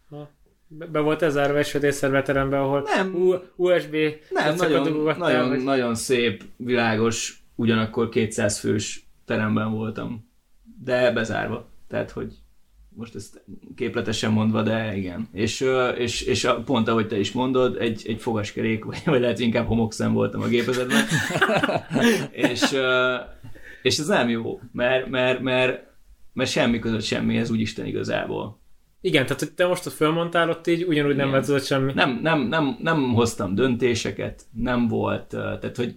Ha. Be, volt ez zárva egy sötét szerveteremben, ahol nem, USB nem, nagyon, nagyon, vagy... nagyon szép, világos, ugyanakkor 200 fős teremben voltam, de bezárva. Tehát, hogy most ezt képletesen mondva, de igen. És, és, és pont ahogy te is mondod, egy, egy fogaskerék, vagy, vagy lehet inkább homokszem voltam a gépezetben. és, és ez nem jó, mert, mert, mert, mert semmi között semmihez úgy Isten igazából. Igen, tehát te most ott fölmondtál ott így, ugyanúgy nem változott semmi. Nem, nem, nem, nem hoztam döntéseket, nem volt, tehát hogy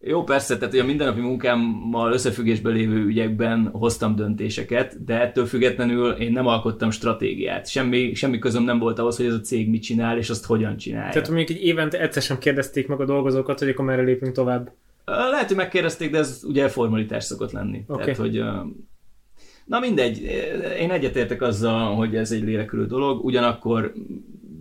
jó, persze, tehát a mindennapi munkámmal összefüggésben lévő ügyekben hoztam döntéseket, de ettől függetlenül én nem alkottam stratégiát. Semmi, semmi közöm nem volt ahhoz, hogy ez a cég mit csinál, és azt hogyan csinálja. Tehát mondjuk egy évente egyszer sem kérdezték meg a dolgozókat, hogy akkor merre lépünk tovább. Lehet, hogy megkérdezték, de ez ugye formalitás szokott lenni. Okay. Tehát, hogy Na mindegy, én egyetértek azzal, hogy ez egy lélekülő dolog, ugyanakkor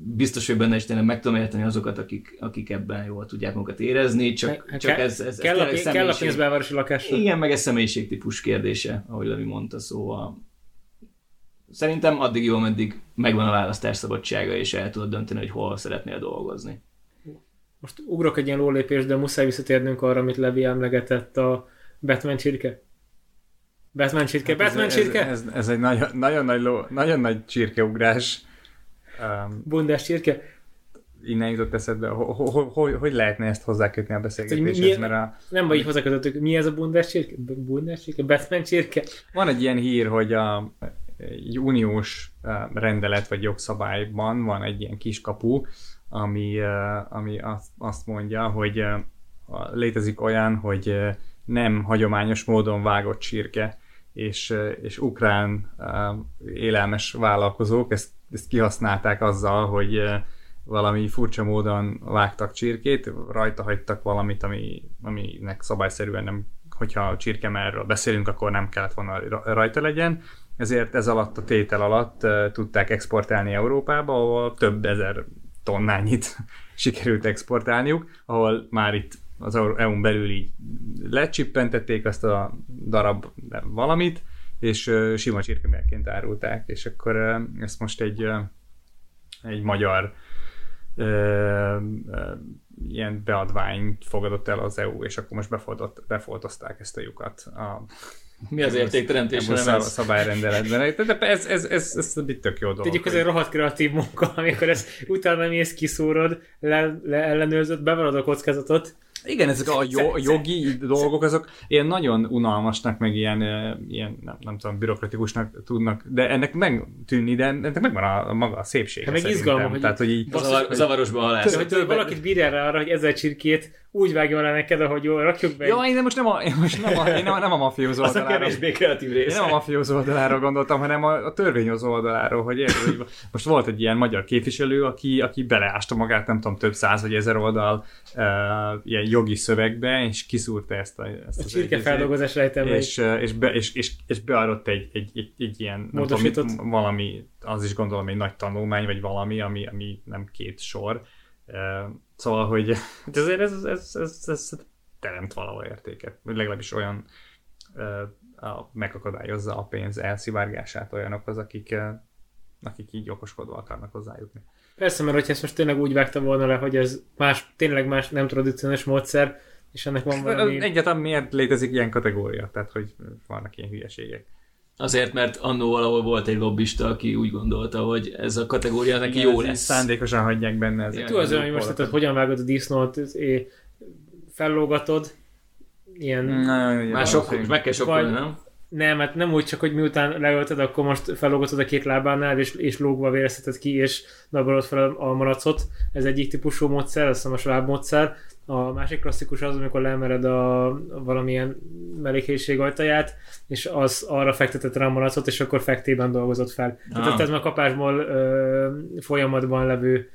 biztos, hogy benne is tényleg meg tudom érteni azokat, akik, akik ebben jól tudják magukat érezni, csak, Ke- csak ez, ez, kell, ez a, kell a pénzbelvárosi lakásra. Igen, meg ez személyiségtípus kérdése, ahogy Levi mondta, szóval szerintem addig jó, ameddig megvan a választás szabadsága, és el tudod dönteni, hogy hol szeretnél dolgozni. Most ugrok egy ilyen lólépést, de muszáj visszatérnünk arra, amit Levi emlegetett a Batman csirke. Batman csirke, hát Batman ez, csirke? Ez, ez, ez egy nagyon, nagyon, nagy, ló, nagyon nagy csirkeugrás. Um, Bundás csirke? Innen jutott eszedbe, hogy, hogy, hogy lehetne ezt hozzákötni a beszélgetéshez? Mert a... Nem vagy hozzákötöttük, mi ez a bundás csirke? Bundás csirke? Batman csirke? Van egy ilyen hír, hogy a egy uniós rendelet vagy jogszabályban van egy ilyen kiskapu, ami, ami azt, azt mondja, hogy létezik olyan, hogy nem hagyományos módon vágott csirke, és, és ukrán élelmes vállalkozók ezt, ezt kihasználták azzal, hogy valami furcsa módon vágtak csirkét, rajta hagytak valamit, ami, aminek szabályszerűen nem, hogyha a csirkemerről beszélünk, akkor nem kellett volna rajta legyen, ezért ez alatt a tétel alatt tudták exportálni Európába, ahol több ezer tonnányit sikerült exportálniuk, ahol már itt az EU-n belül így lecsippentették azt a darab valamit, és sima csirkemérként árulták, és akkor ezt most egy, egy magyar ilyen beadványt fogadott el az EU, és akkor most befolt, befoltozták ezt a lyukat a mi az értékteremtés? Nem ez? szabályrendeletben. Tehát ez, ez, ez, ez egy tök jó dolog. Tegyük, ez egy rohadt kreatív munka, amikor ezt utána mész, kiszúrod, le, le ellenőrzöd, bevarod a kockázatot, igen, ezek a jo- jogi dolgok, azok ilyen nagyon unalmasnak, meg ilyen, ilyen nem, nem tudom, bürokratikusnak tudnak, de ennek megtűnni, de ennek megvan a, a maga a szépsége. Hát meg izgalom, hogy, Tehát, hogy így zavar, zavarosba halás. Hogy, hogy valakit bírja rá arra, hogy ezer csirkét úgy vágja le neked, ahogy jól rakjuk be. Jó, én most nem a, én most nem a, én nem, nem a mafiózó oldalára. Az a kevésbé kreatív rész. Én nem a mafiózó oldalára gondoltam, hanem a, a törvényhozó oldaláról, hogy, érde, hogy most volt egy ilyen magyar képviselő, aki, aki beleásta magát, nem tudom, több száz vagy ezer oldal uh, ilyen jogi szövegbe, és kiszúrta ezt a, ezt a csirke feldolgozás rejtem és, és, be, és, és, és beadott egy, egy, egy, egy ilyen, nem tudom, valami, az is gondolom egy nagy tanulmány, vagy valami, ami, ami nem két sor, uh, Szóval, hogy ez, ez, ez, ez, ez teremt valahol értéket, legalábbis olyan uh, a, megakadályozza a pénz elszivárgását olyanokhoz, akik, uh, akik így okoskodva akarnak hozzájutni. Persze, mert hogyha ezt most tényleg úgy vágtam volna le, hogy ez más, tényleg más nem tradicionális módszer, és ennek van valami... Egyáltalán miért létezik ilyen kategória? Tehát, hogy vannak ilyen hülyeségek. Azért, mert annó valahol volt egy lobbista, aki úgy gondolta, hogy ez a kategória neki Igen, jó lesz. Szándékosan hagyják benne ezeket. Tudod, az olyan, hogy most tehát, hogyan vágod a disznót, fellógatod, ilyen... Na, már sok, meg kell sokkolni, nem? Nem, hát nem úgy csak, hogy miután leölted, akkor most fellógatod a két lábánál, és, és lógva vérezteted ki, és dabolod fel a malacot. Ez egyik típusú módszer, ez a lábmódszer. A másik klasszikus az, amikor lemered a, valamilyen mellékhelyiség ajtaját, és az arra fektetett rá a malacot, és akkor fektében dolgozott fel. Ah. Tehát ez már kapásból ö, folyamatban levő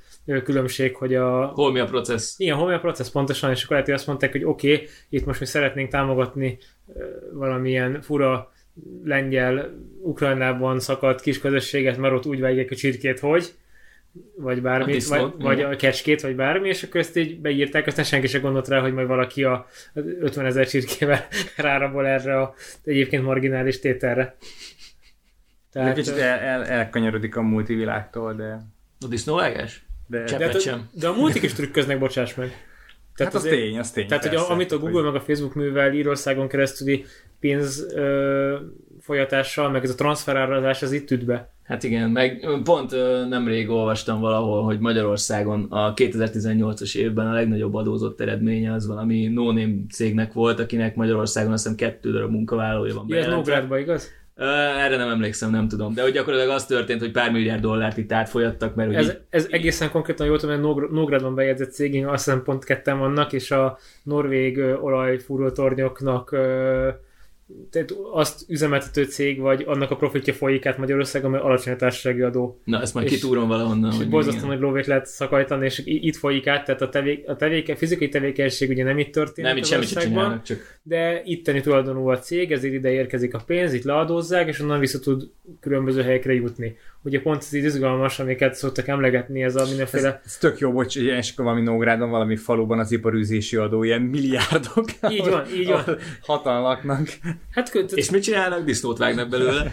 különbség, hogy a... Hol mi a processz? Igen, hol mi a processz pontosan, és akkor lehet, hogy azt mondták, hogy oké, okay, itt most mi szeretnénk támogatni valamilyen fura lengyel, Ukrajnában szakadt kis közösséget, mert ott úgy vágják a csirkét, hogy vagy bármit, vagy, vagy a kecskét, vagy bármi, és akkor ezt így beírták, aztán senki sem gondolt rá, hogy majd valaki a 50 ezer csirkével rárabol erre a egyébként marginális tételre. Tehát, de kicsit el, el, elkanyarodik a multivilágtól, de... A disznóvágás? De, de, hát sem. de a multik is trükköznek, bocsáss meg. Tehát hát az, az tény, az tény. Tehát, persze, hogy amit a Google hogy... meg a Facebook művel Írországon keresztüli pénz ö, folyatással, meg ez a transferárazás, az itt üt be. Hát igen, meg pont nemrég olvastam valahol, hogy Magyarországon a 2018-as évben a legnagyobb adózott eredménye az valami no cégnek volt, akinek Magyarországon azt hiszem kettő darab munkavállalója van. Ilyen Nógrádban, igaz? Erre nem emlékszem, nem tudom. De hogy gyakorlatilag az történt, hogy pár milliárd dollárt itt átfolyattak, mert ez, így... ez egészen konkrétan jól tudom, hogy Nógradban bejegyzett cégén azt hiszem pont ketten vannak, és a norvég olajfúrótornyoknak tehát azt üzemeltető cég, vagy annak a profitja folyik át Magyarországon, mert alacsony a társasági adó. Na, ezt majd kitúrom valahonnan. És borzasztóan nagy lóvét lehet szakajtani, és itt folyik át, tehát a, tevék, a, tevéke, a fizikai tevékenység ugye nem itt történik. Nem, itt semmit sem csinálnak, csak... De itteni tulajdonú a cég, ezért ide érkezik a pénz, itt leadózzák, és onnan vissza tud különböző helyekre jutni. Ugye pont ez így izgalmas, amiket szoktak emlegetni, ez a mindenféle... Ez, ez tök jó, bocs, és akkor valami Nógrádon, valami faluban az iparűzési adó ilyen milliárdok. Így van, így van. Hatalmaknak. Hát, köt... És mit csinálnak? Disznót vágnak belőle.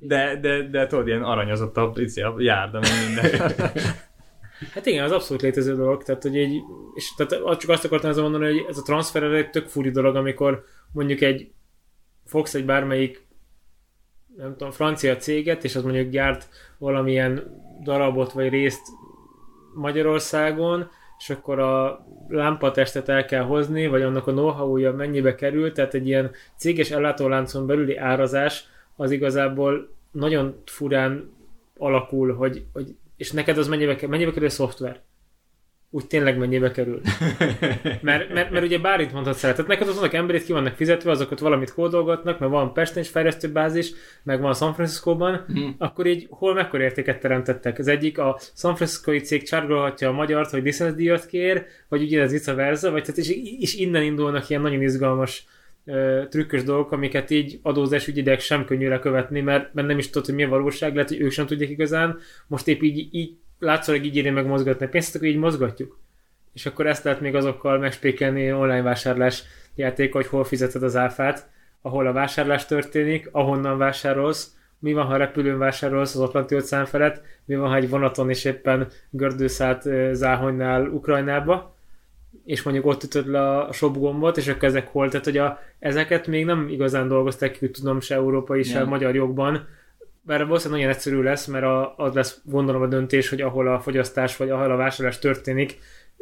De, de, de tudod, ilyen aranyozott a, a járda, minden. Hát igen, az abszolút létező dolog, tehát hogy egy, és tehát csak azt akartam ezzel mondani, hogy ez a transfer egy tök furi dolog, amikor mondjuk egy fogsz egy bármelyik nem tudom, francia céget, és az mondjuk gyárt valamilyen darabot vagy részt Magyarországon, és akkor a lámpatestet el kell hozni, vagy annak a know-how-ja mennyibe kerül, tehát egy ilyen céges ellátóláncon belüli árazás az igazából nagyon furán alakul, hogy, hogy és neked az mennyibe, mennyibe kerül a szoftver? Úgy tényleg mennyibe kerül. Mert, mert, mert ugye bármit mondhatsz el. Tehát neked azok emberét ki vannak fizetve, azokat valamit kódolgatnak, mert van Pesten is fejlesztő bázis, meg van San Francisco-ban, hmm. akkor így hol mekkora értéket teremtettek? Az egyik a San Francisco-i cég csárgolhatja a magyart, hogy díjat kér, vagy ugye ez vice versa, vagy tehát és, és innen indulnak ilyen nagyon izgalmas trükkös dolgok, amiket így adózás ügyileg sem könnyű lekövetni, mert, mert nem is tudod, hogy mi a valóság, lehet, hogy ők sem tudják igazán. Most épp így, így látszólag így írni meg mozgatni pénzt, akkor így mozgatjuk. És akkor ezt lehet még azokkal megspékelni online vásárlás játék, hogy hol fizeted az áfát, ahol a vásárlás történik, ahonnan vásárolsz, mi van, ha repülőn vásárolsz az Atlanti óceán felett, mi van, ha egy vonaton is éppen gördőszállt Záhonynál Ukrajnába, és mondjuk ott ütöd le a shop gombot, és akkor ezek hol, tehát hogy a, ezeket még nem igazán dolgozták ki, tudom, se európai, se nem. magyar jogban, bár valószínűleg nagyon egyszerű lesz, mert a, az lesz gondolom a döntés, hogy ahol a fogyasztás vagy ahol a vásárlás történik,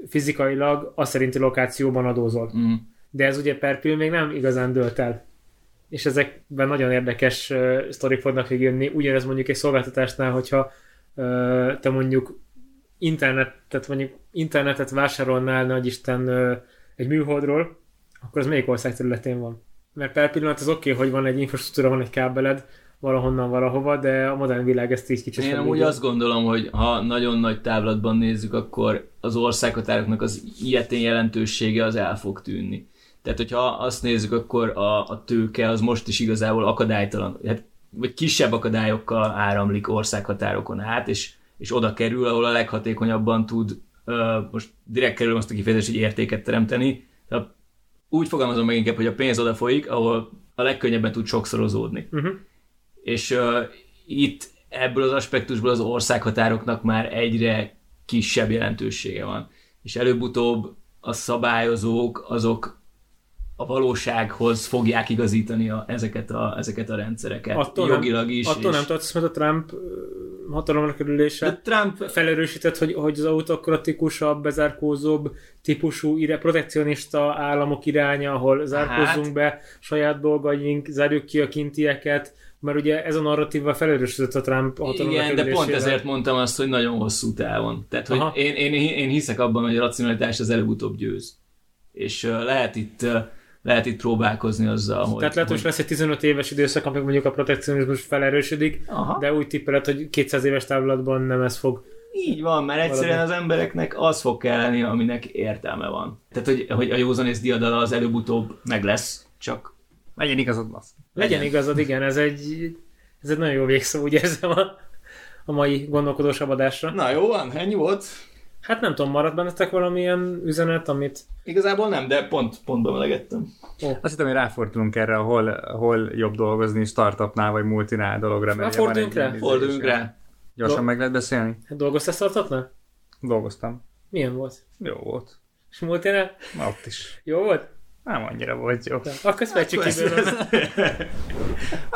fizikailag a szerinti lokációban adózol. Mm. De ez ugye per pill még nem igazán dölt el. És ezekben nagyon érdekes uh, sztorik fognak jönni. Ugyanez mondjuk egy szolgáltatásnál, hogyha uh, te mondjuk internet, tehát mondjuk internetet vásárolnál nagy Isten uh, egy műholdról, akkor az melyik ország területén van? Mert per pillanat az oké, okay, hogy van egy infrastruktúra, van egy kábeled, valahonnan valahova, de a modern világ ezt így kicsit Én amúgy azt gondolom, hogy ha nagyon nagy távlatban nézzük, akkor az országhatároknak az ilyetén jelentősége az el fog tűnni. Tehát, hogyha azt nézzük, akkor a, a tőke az most is igazából akadálytalan, hát, vagy kisebb akadályokkal áramlik országhatárokon át, és, és oda kerül, ahol a leghatékonyabban tud, uh, most direkt kerül azt a kifejezést, hogy értéket teremteni. Tehát úgy fogalmazom meg inkább, hogy a pénz oda folyik, ahol a legkönnyebben tud sokszorozódni. Uh-huh és uh, itt ebből az aspektusból az országhatároknak már egyre kisebb jelentősége van. És előbb-utóbb a szabályozók azok a valósághoz fogják igazítani a, ezeket, a, ezeket a rendszereket. Attól jogilag is. Attól és... nem tartasz, mert a Trump hatalomra kerülése De Trump felerősített, hogy, hogy az autokratikusabb, bezárkózóbb típusú ire, protekcionista államok iránya, ahol zárkózzunk hát. be saját dolgaink, zárjuk ki a kintieket, mert ugye ez a narratíva felerősített a Trump hatalomra Igen, de pont ezért mondtam azt, hogy nagyon hosszú távon. Tehát, hogy én, én, én, hiszek abban, hogy a racionalitás az előbb-utóbb győz. És uh, lehet itt uh, lehet itt próbálkozni azzal, hogy... Tehát lehet, hogy lesz egy 15 éves időszak, amikor mondjuk a protekcionizmus felerősödik, Aha. de úgy tippeled, hogy 200 éves távlatban nem ez fog így van, mert egyszerűen az embereknek az fog kelleni, aminek értelme van. Tehát, hogy, hogy a józanész diadala az előbb-utóbb meg lesz, csak legyen igazad, basz. Legyen, legyen igazad, igen, ez egy, ez egy nagyon jó végszó, úgy érzem a, a mai gondolkodós adásra. Na jó van, ennyi volt. Hát nem tudom, maradt bennetek valamilyen üzenet, amit... Igazából nem, de pont, pont bemelegettem. Oh. Azt hittem, hogy ráfordulunk erre, hol, hol jobb dolgozni startupnál vagy multinál dologra. Mert forduljunk rá. Forduljunk rá. Gyorsan Do- meg lehet beszélni? Hát dolgoztál startupnál? Dolgoztam. Milyen volt? Jó volt. És multinál? Na, ott is. Jó volt? Nem annyira volt jó. Akkor ezt fejtsük ki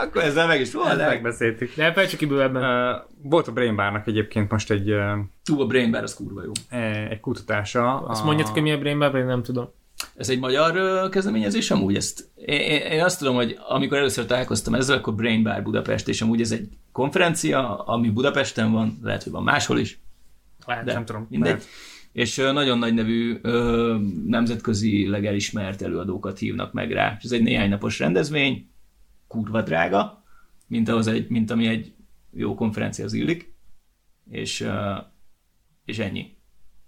Akkor ezzel meg is volt. Megbeszéltük. De fejtsük ki bővebben. Uh, volt a Brain Bar-nak egyébként most egy... Uh, Tú, a Brain Bar az kurva jó. Egy kutatása. Azt a... mondjátok, hogy mi a Brain Bar, én nem tudom. Ez egy magyar uh, kezdeményezés amúgy? Ezt, én, én azt tudom, hogy amikor először találkoztam ezzel, akkor Brain Bar Budapest, és amúgy ez egy konferencia, ami Budapesten van, lehet, hogy van máshol is. Lehet, de nem tudom. Mindegy. Lehet és nagyon nagy nevű, nemzetközileg elismert előadókat hívnak meg rá. És ez egy néhány napos rendezvény, kurva drága, mint, ahhoz egy, mint ami egy jó konferencia az illik, és, és ennyi.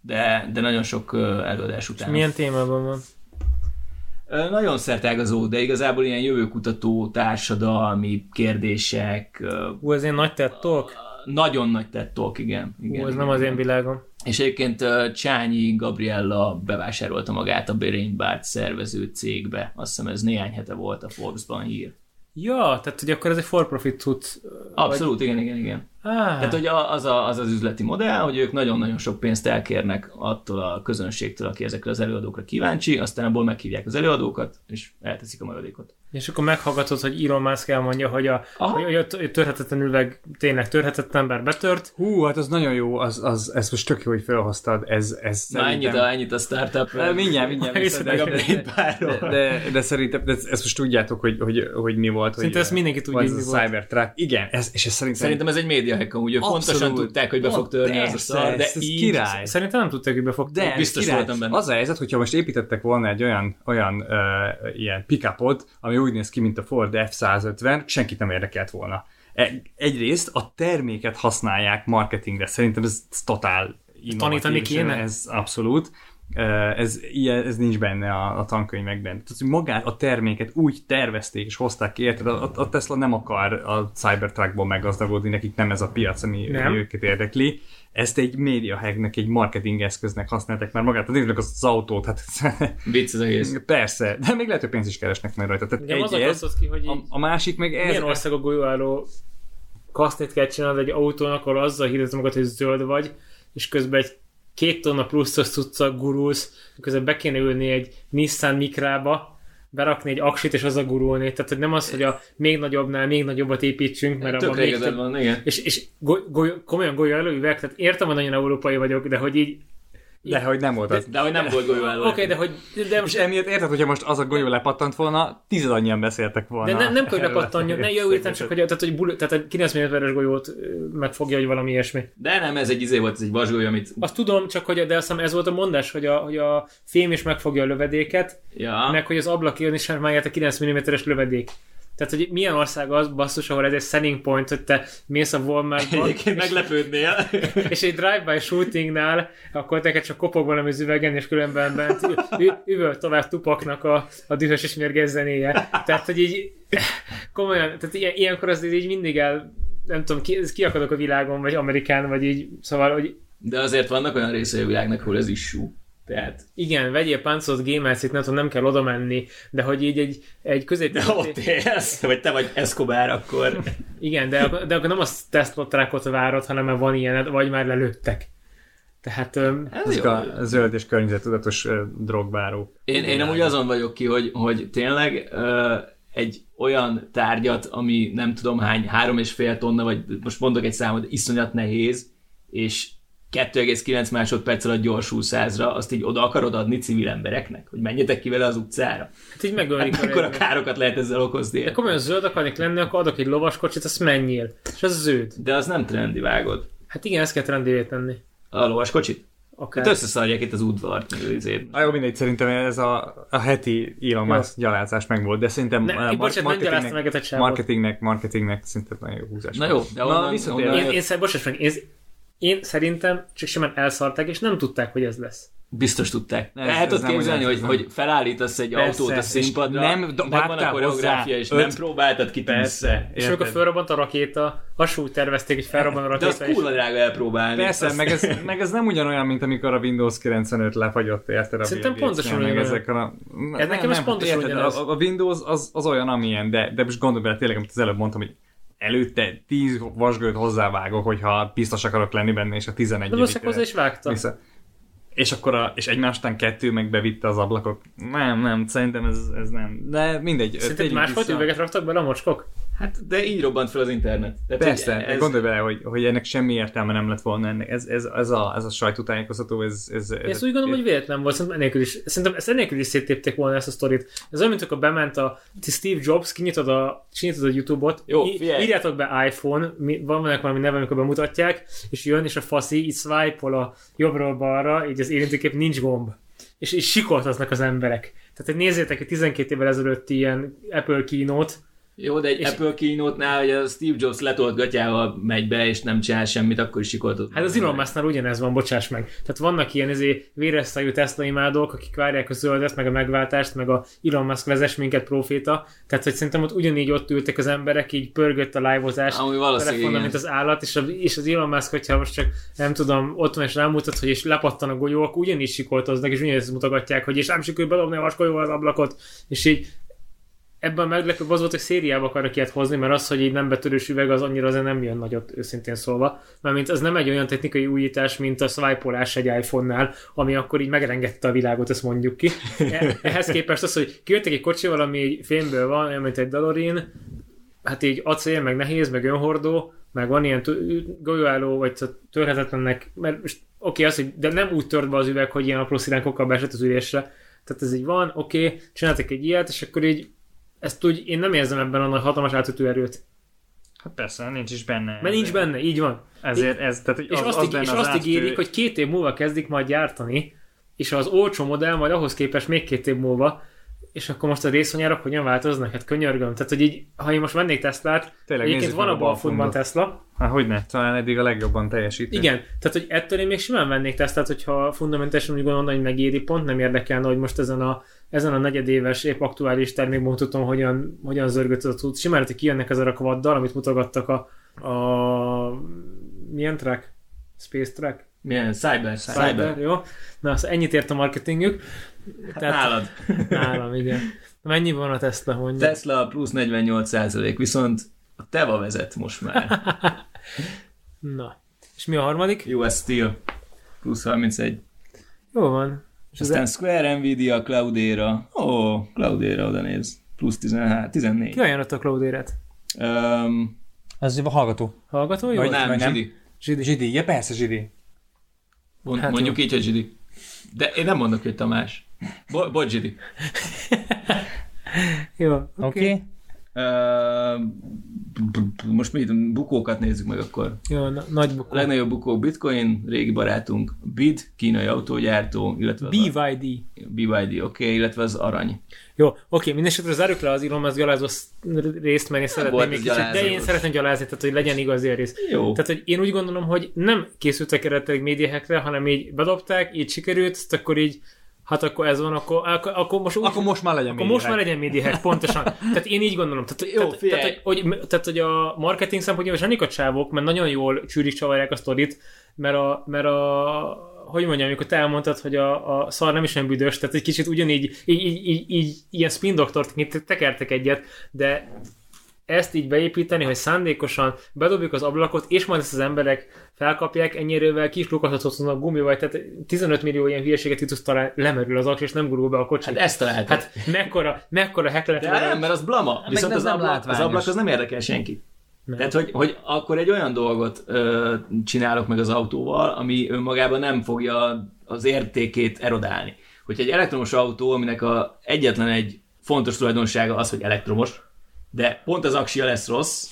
De, de nagyon sok előadás után. És milyen témában van? Nagyon szertágazó, de igazából ilyen jövőkutató, társadalmi kérdések. Hú, ez ilyen nagy tettolk? Nagyon nagy tettolk, igen. igen Hú, ez igen, nem igen. az én világom. És egyébként Csányi Gabriella bevásárolta magát a Brain Bart szervező cégbe. Azt hiszem ez néhány hete volt a Forbes-ban hír. Ja, tehát hogy akkor ez egy for-profit tud. Abszolút, vagy... igen, igen, igen. Ah. Tehát, hogy az, a, az az üzleti modell, hogy ők nagyon-nagyon sok pénzt elkérnek attól a közönségtől, aki ezekre az előadókra kíváncsi, aztán abból meghívják az előadókat, és elteszik a maradékot. És akkor meghallgatod, hogy Elon Musk elmondja, hogy a, hogy a törhetetlen üveg tényleg törhetetlen ember betört. Hú, hát az nagyon jó, az, az, ez most tök jó, hogy felhoztad, ez, ez Na szerintem... ennyit a, ennyit a startup. De, mindjárt, mindjárt. Viszont, de, de, de, de, de, szerintem, de ezt most tudjátok, hogy, hogy, hogy mi volt. Szerintem ezt mindenki tudja, hogy mi volt. Cybertruck. Igen, ez, és ez szerintem... Szerintem ez egy média hack, amúgy pontosan tudták, hogy be fog törni az a szar, de így... Király. Szerintem nem tudták, hogy be fog törni. Biztos király. voltam benne. Az a helyzet, hogyha most építettek volna egy olyan, olyan uh, ilyen pickupot, ami úgy néz ki, mint a Ford F-150, senkit nem érdekelt volna. E, egyrészt a terméket használják marketingre, szerintem ez, ez totál Tanítani kéne? Ez abszolút. Ez, ilyen, ez nincs benne a, a tankönyvekben. Tehát, hogy magát a terméket úgy tervezték és hozták ki, érted? A, a Tesla nem akar a Cybertruckból meggazdagodni, nekik nem ez a piac, ami nem. őket érdekli. Ezt egy média hacknek, egy marketing eszköznek használták már magát, az, az autót, hát Vicc az egész. Persze, de még lehet, hogy pénzt is keresnek majd rajta. Tehát egy az ez, ki, hogy a, a, másik meg ez... Milyen országok golyóálló kasznét kell csinálni egy autónak, ahol azzal hirdetem magad, hogy zöld vagy, és közben egy két tonna pluszos cucca gurulsz, közben be kéne ülni egy Nissan Mikrába, berakni egy aksit és az a gurulni. Tehát hogy nem az, hogy a még nagyobbnál még nagyobbat építsünk, mert abban még több... van, igen. És, és goly, goly, komolyan golya előüveg, tehát értem, hogy nagyon európai vagyok, de hogy így de hogy nem volt az. De, de hogy nem volt golyó elő. Oké, okay, de hogy... De most... És emiatt érted, hogyha most az a golyó lepattant volna, tized annyian beszéltek volna. De ne, nem kell, hogy lepattanja, ne jó értem csak, hogy tehát, hogy bul, tehát a 90 es golyót megfogja, hogy valami ilyesmi. De nem, ez egy izé volt, ez egy vasgolyó, amit... Azt tudom, csak hogy de azt hiszem ez volt a mondás, hogy a, hogy a fém is megfogja a lövedéket, ja. meg hogy az ablak jön is már a 9 mm-es lövedék. Tehát, hogy milyen ország az, basszus, ahol ez egy selling point, hogy te mész a Walmartba. Egyébként meglepődnél. És egy drive-by shootingnál, akkor neked csak kopog valami üvegen, és különben bent üvöl tovább tupaknak a, a dühös és mérges zenéje. Tehát, hogy így komolyan, tehát ilyen, ilyenkor az így mindig el, nem tudom, ki, kiakadok a világon, vagy Amerikán, vagy így, szóval, hogy de azért vannak olyan részei a világnak, ahol ez is sú. Tehát... Igen, vegyél páncolt gamersit, nem, nem kell oda menni, de hogy így egy, egy közép... De ott élsz, vagy te vagy Escobar, akkor... Igen, de, de akkor nem a Tesla trackot várod, hanem van ilyen, vagy már lelőttek. Tehát... Ez Ezek jó. a zöld és környezettudatos drogbáró. Én, én amúgy azon vagyok ki, hogy, hogy tényleg uh, egy olyan tárgyat, ami nem tudom hány, három és fél tonna, vagy most mondok egy számot, iszonyat nehéz, és 2,9 másodperc alatt gyorsul százra, azt így oda akarod adni civil embereknek, hogy menjetek ki vele az utcára. Hát így megölik. Hát akkor a károkat lehet ezzel okozni. De komolyan zöld akarnék lenni, akkor adok egy lovaskocsit, azt menjél. És az zöld. De az nem trendi, vágod. Hát igen, ezt kell trendivé tenni. A lovaskocsit? Akár. Hát összeszarják itt az udvart. A jó, mindegy, szerintem ez a, a heti Elon Musk gyalázás meg volt, de szerintem ne, a mar- marketingnek, meg marketingnek, marketingnek szinte nagyon jó húzás. Na jó, de onnan, Na, onnan, én, én, én, meg, én, én szerintem csak simán elszarták, és nem tudták, hogy ez lesz. Biztos tudták. Ez, El tudod képzelni, hogy, hogy felállítasz egy Persze, autót a színpadra, nem van a koreográfia, és öt... nem próbáltad ki Persze. És amikor felrobbant a rakéta, hasonló tervezték, hogy felrobban a rakéta. De az kurva drága elpróbálni. Persze, azt... meg, ez, meg ez nem ugyanolyan, mint amikor a Windows 95 lefagyott, érted? Szerintem pontosan olyan. Ezek a... Ez nekem is pontosan ugyanaz. A, Windows az, az olyan, amilyen, de, de most gondolj bele tényleg, amit az előbb mondtam, hogy előtte 10 vasgőt hozzávágok, hogyha biztos akarok lenni benne, és a 11 De hozzá is vágta. Vissza. És akkor a, és egymástán kettő meg bevitte az ablakok. Nem, nem, szerintem ez, ez nem. De mindegy. Szerintem másfajta üveget raktak bele a mocskok? Hát, de így robbant fel az internet. Tehát, Persze, ez... gondolj bele, hogy, hogy ennek semmi értelme nem lett volna ennek. Ez, ez, ez, a, ez a sajtótájékoztató, ez... ez, ez ezt úgy gondolom, hogy véletlen volt, szerintem ennélkül is, szerintem ezt ennélkül is széttépték volna ezt a sztorit. Ez olyan, mint akkor bement a Steve Jobs, kinyitod a, kinyitod a YouTube-ot, Jó, í- írjátok be iPhone, mi, van ennek valami neve, amikor bemutatják, és jön, és a faszi így swipe a jobbról balra, így az érintőkép nincs gomb. És, és sikoltaznak az emberek. Tehát, hogy nézzétek, hogy 12 évvel ezelőtt ilyen Apple keynote, jó, de egy és Apple keynote-nál, hogy a Steve Jobs letolt gatyával megy be, és nem csinál semmit, akkor is sikoltott. Hát az Elon Musknál ugyanez van, bocsáss meg. Tehát vannak ilyen ezé véres Tesla imádók, akik várják a zöldet, meg a megváltást, meg a Elon Musk vezes minket proféta. Tehát, hogy szerintem ott ugyanígy ott ültek az emberek, így pörgött a live-ozás, telefonon, mint az állat, és, a, és az Elon Musk, hogyha most csak nem tudom, ott van és rámutat, hogy és lepattan a golyó, akkor ugyanígy sikoltoznak, és ugyanígy mutogatják, hogy és nem sikerül belobni a vaskolyóval az ablakot, és így ebben meglepőbb az volt, hogy szériába akarok ilyet hozni, mert az, hogy így nem betörős üveg, az annyira azért nem jön nagyot, őszintén szólva. Mint az nem egy olyan technikai újítás, mint a swipe egy iPhone-nál, ami akkor így megrengette a világot, ezt mondjuk ki. E- ehhez képest az, hogy kijöttek egy kocsival, ami egy fémből van, olyan, mint egy Dalorin, hát így acél, meg nehéz, meg önhordó, meg van ilyen golyóálló, vagy törhetetlennek, mert most oké, okay, az, hogy de nem úgy tört be az üveg, hogy ilyen apró sziránkokkal beesett az ülésre. Tehát ez így van, oké, okay, csináltak egy ilyet, és akkor így ezt úgy, én nem érzem ebben a nagy hatalmas átütő erőt. Hát persze, nincs is benne. Mert nincs benne, így van. Ezért ez, tehát, és az, azt, az és az azt ígérik, hogy két év múlva kezdik majd gyártani, és az olcsó modell majd ahhoz képest még két év múlva, és akkor most a részvonyárok hogyan változnak? Hát könyörgöm. Tehát, hogy így, ha én most vennék Teslát, Tényleg, egyébként van a balfundban Tesla. Hát hogy ne, talán eddig a legjobban teljesít. Igen, tehát, hogy ettől én még simán vennék Teslát, hogyha fundamentálisan úgy gondolom, hogy megéri, pont nem érdekelne, hogy most ezen a ezen a negyedéves, épp aktuális termékben tudom, hogyan, hogyan zörgött az tud. Simán, hogy kijönnek ezzel a kvaddal, amit mutogattak a, a milyen track? Space track? Milyen? Cyber. Cyber, Cyber. jó. Na, az ennyit ért a marketingük. Hát Tehát, nálad. Nálam, igen. Mennyi van a Tesla, mondja? Tesla plusz 48 százalék, viszont a Teva vezet most már. Na. És mi a harmadik? US Steel plusz 31. Jó van. És aztán Square, Nvidia, Cloudera. Ó, oh, Cloudera oda néz. Plusz 13, 14. Ki ajánlott a Cloudera-t? Um, Ez a hallgató. Hallgató? Jó? Vagy nem, Zsidi. Zsidi. Zsidi, ja persze Zsidi. Mond, hát mondjuk jó. így, hogy Zsidi. De én nem mondok, hogy Tamás. Bo- bocs, Zsidi. jó, oké. Okay. Okay. Most mit, bukókat nézzük meg akkor. Jó, na, nagy bukó. A legnagyobb bukó Bitcoin, régi barátunk, BID, kínai autógyártó, illetve BYD. A, BYD, oké, okay, illetve az arany. Jó, oké, okay, mindesetre zárjuk le az Elon Musk gyalázó részt, mert én szeretném még kicsit, de én szeretném gyalázni, tehát hogy legyen igazi a rész. Jó. Tehát, hogy én úgy gondolom, hogy nem készültek eredetileg médiahekre, hanem így bedobták, így sikerült, akkor így hát akkor ez van, akkor, akkor, akkor most, úgy, akkor most már legyen akkor most már legyen médiahack, pontosan. tehát én így gondolom. Tehát, Jó, tehát, tehát, hogy, hogy, tehát, hogy a marketing szempontjából zsenik a csávok, mert nagyon jól csűrik csavarják a sztorit, mert a, mert a hogy mondjam, amikor te elmondtad, hogy a, a szar nem is olyan büdös, tehát egy kicsit ugyanígy így, így, így, így ilyen spin doktort tekertek egyet, de ezt így beépíteni, hogy szándékosan bedobjuk az ablakot, és majd ezt az emberek felkapják, ennyire kis lukaszhatott a gumival, tehát 15 millió ilyen hülyeséget tudsz talán lemerül az aks, és nem gurul be a kocsi. Hát ezt találtad. Hát mekkora, mekkora hack De nem, mert az blama. Viszont az, nem ablak, az ablak az nem érdekel senkit. Nem. Tehát, hogy, hogy akkor egy olyan dolgot ö, csinálok meg az autóval, ami önmagában nem fogja az értékét erodálni. Hogy egy elektromos autó, aminek a egyetlen egy fontos tulajdonsága az, hogy elektromos, de pont az aksia lesz rossz,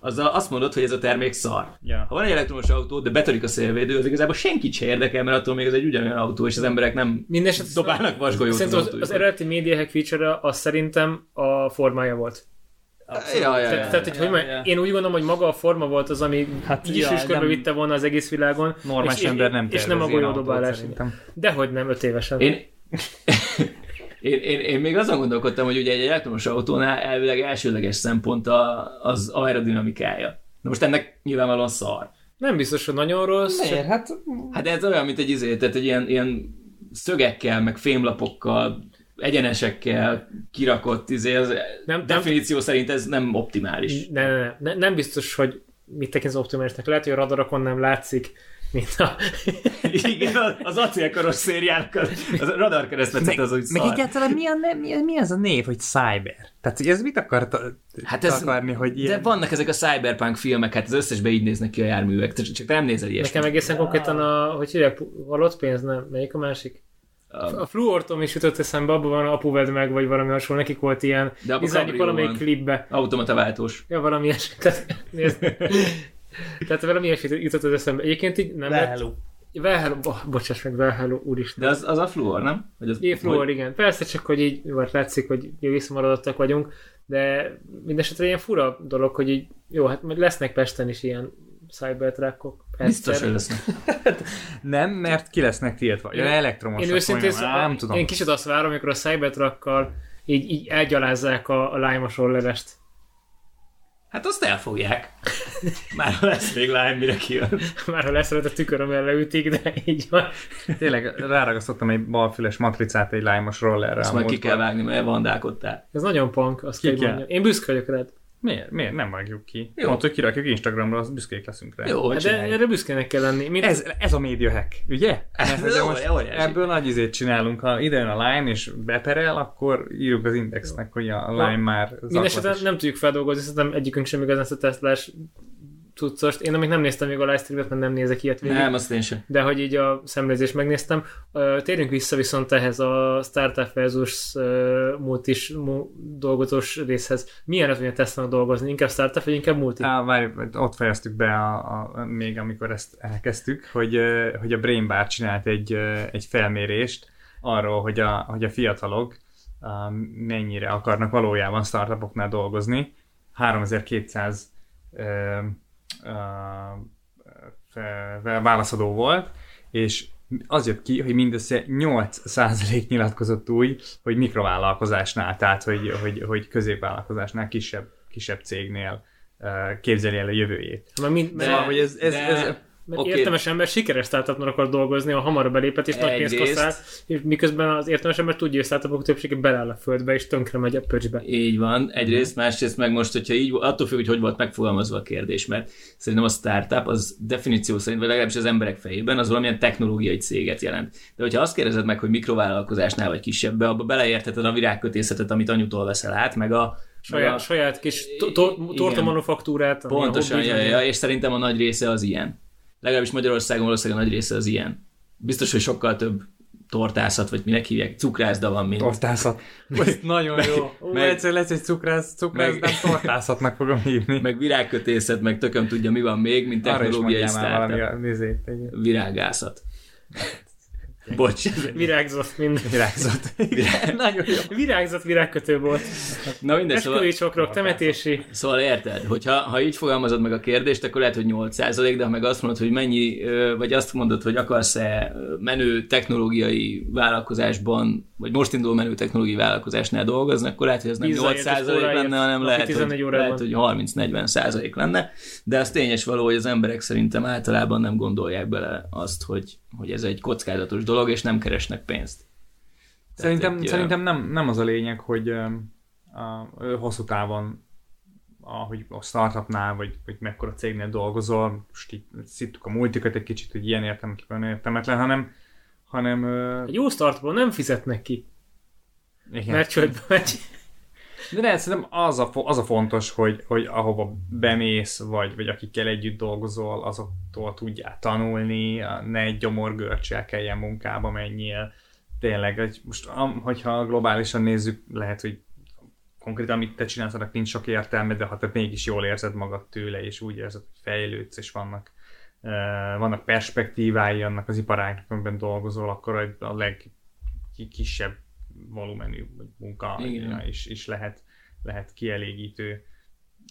azzal azt mondod, hogy ez a termék szar. Yeah. Ha van egy elektromos autó, de betörik a szélvédő, az igazából senkit se érdekel, mert attól még ez egy ugyanolyan autó, és az emberek nem Mindeneset dobálnak vasgolyót. Szerintem az, az, az eredeti Media Hack feature az szerintem a formája volt. Ja, ja, ja, tehát, tehát hogy, ja, hogy ja. én úgy gondolom, hogy maga a forma volt az, ami hát, így ja, is körbe vitte volna az egész világon. Normális ember nem És nem a golyódobálás. Dehogy nem, öt évesen. Én, én, én, én még azon gondolkodtam, hogy ugye egy elektromos autónál elvileg elsőleges szempont a, az aerodinamikája. Na most ennek nyilvánvalóan szar. Nem biztos, hogy nagyon rossz. Miért? Hát... hát ez olyan, mint egy izé, tehát egy ilyen, ilyen szögekkel, meg fémlapokkal, egyenesekkel kirakott izé, az nem, definíció nem, szerint ez nem optimális. Ne, ne, ne, nem biztos, hogy mit tekintsz optimálisnak. Lehet, hogy a radarakon nem látszik, mint a... Igen, az acélkaros szériának a, az radarkeresztmetszet az úgy Meg egyáltalán mi, a, mi, mi az a név, hogy cyber? Tehát, hogy ez mit akart hát ez, akarni, hogy ilyen... De vannak ezek a cyberpunk filmek, hát az összesbe így néznek ki a járművek, csak te nem nézel ilyesmit. Nekem egészen konkrétan a, hogy hívják, halott pénz, nem? Melyik a másik? A fluortom is jutott eszembe, abban van apuved meg, vagy valami hasonló, nekik volt ilyen, De abban valamelyik klipbe. Automata váltós. Ja, valami ilyesmi. Tehát velem ilyesmit jutott az eszembe. Egyébként így nem Velhello. Velhello, oh, bocsáss meg, Velhello, úristen. De az, az a fluor, nem? Vagy az, é, fluor, hogy... igen. Persze csak, hogy így vagy látszik, hogy jó visszamaradottak vagyunk, de mindesetre ilyen fura dolog, hogy így, jó, hát majd lesznek Pesten is ilyen cybertruckok. Biztos, hogy lesznek. nem, mert ki lesznek tiltva. Ja, elektromos. Én őszintén nem tudom. Én kicsit azt várom, amikor a Cybertruckkal így, így elgyalázzák a, a lime rollerest. Hát azt elfogják. Már ha lesz még Lime, mire kijön. Már ha lesz rajta tüköröm leütik, de így van. Tényleg ráragasztottam egy balfüles matricát egy lime-os rollerre. Azt majd ki kell vágni, mert vandálkodtál. Ez nagyon punk, azt ki kell. Én büszke vagyok rád. Miért? Miért? Nem vágjuk ki. Jó. Mondta, hogy kirakjuk Instagramra, az büszkék leszünk rá. Jó, hát de erre büszkének kell lenni. Mint... Ez, ez a média hack, ugye? Ez, ez most jó, ebből nagy izét csinálunk. Ha ide jön a Line és beperel, akkor írjuk az indexnek, hogy a Line Na, már Mindenesetre nem tudjuk feldolgozni, szerintem egyikünk sem igazán ezt a tesztlás cuccost. Én még nem néztem még a livestreamet, mert nem nézek ilyet végig. Nem, azt én sem. De hogy így a szemlézést megnéztem. Térjünk vissza viszont ehhez a Startup versus multis dolgozós részhez. Milyen az, hogy a Tesla dolgozni? Inkább startup, vagy inkább multi? Á, várj, ott fejeztük be a, a, még amikor ezt elkezdtük, hogy, hogy a Brain Bar csinált egy, egy felmérést arról, hogy a, hogy a fiatalok mennyire akarnak valójában startupoknál dolgozni. 3200 válaszadó volt, és az jött ki, hogy mindössze 8% nyilatkozott úgy, hogy mikrovállalkozásnál, tehát hogy, hogy, hogy középvállalkozásnál, kisebb, kisebb cégnél képzeli el a jövőjét. Mert mind, de, szóval, hogy ez, ez, de, ez, mert okay. értelmes ember sikeres startupnak akar dolgozni, ha hamarabb belépett és nagy pénzt kaszál, és miközben az értelmes ember tudja, hogy startupok többsége beláll a földbe, és tönkre megy a pöcsbe. Így van, egyrészt, másrészt meg most, hogyha így, attól függ, hogy hogy volt megfogalmazva a kérdés, mert szerintem a startup az definíció szerint, vagy legalábbis az emberek fejében, az valamilyen technológiai céget jelent. De hogyha azt kérdezed meg, hogy mikrovállalkozásnál vagy kisebbe, abba beleértheted a virágkötészetet, amit anyutól veszel át, meg a Saját, a, saját kis torta manufaktúrát. Pontosan, ja, ja, és szerintem a nagy része az ilyen legalábbis Magyarországon valószínűleg a nagy része az ilyen. Biztos, hogy sokkal több tortászat, vagy minek hívják, cukrászda van, mint... Tortászat. Ez nagyon jó. meg, egyszer lesz egy cukrász, cukrász, meg, tortászatnak fogom hívni. Meg virágkötészet, meg tököm tudja, mi van még, mint technológiai startup. Virágászat. Bocs. Virágzott mind. Virágzott. Virág... Nagyon jó. Virágzott virágkötő volt. Na minden, szóval... csokrok, temetési. Szóval érted, hogyha ha így fogalmazod meg a kérdést, akkor lehet, hogy 8 de ha meg azt mondod, hogy mennyi, vagy azt mondod, hogy akarsz-e menő technológiai vállalkozásban, vagy most indul menő technológiai vállalkozásnál dolgozni, akkor lehet, hogy ez nem 8% lenne, hanem lehet, hogy, lehet, hogy 30-40% lenne. De az tényes való, hogy az emberek szerintem általában nem gondolják bele azt, hogy, hogy ez egy kockázatos dolog, és nem keresnek pénzt. Szerintem, egy, szerintem nem, nem az a lényeg, hogy a, hosszú távon ahogy a startupnál, vagy, vagy mekkora cégnél dolgozol, most így szittuk a multikat egy kicsit, hogy ilyen értelmetlen, értelmetlen, hanem, hanem... Egy jó startupon nem fizetnek ki. Igen. Mert csődbe megy. De ne, szerintem az a, az a fontos, hogy, hogy ahova bemész, vagy, vagy akikkel együtt dolgozol, azoktól tudjál tanulni, ne egy gyomorgörcsel kelljen munkába menjél. Tényleg, hogy most, hogyha globálisan nézzük, lehet, hogy konkrétan amit te csinálsz, annak nincs sok értelme, de ha te mégis jól érzed magad tőle, és úgy érzed, hogy fejlődsz, és vannak, vannak perspektívái annak az iparágnak, amiben dolgozol, akkor a legkisebb volumenű munka is, is lehet, lehet kielégítő.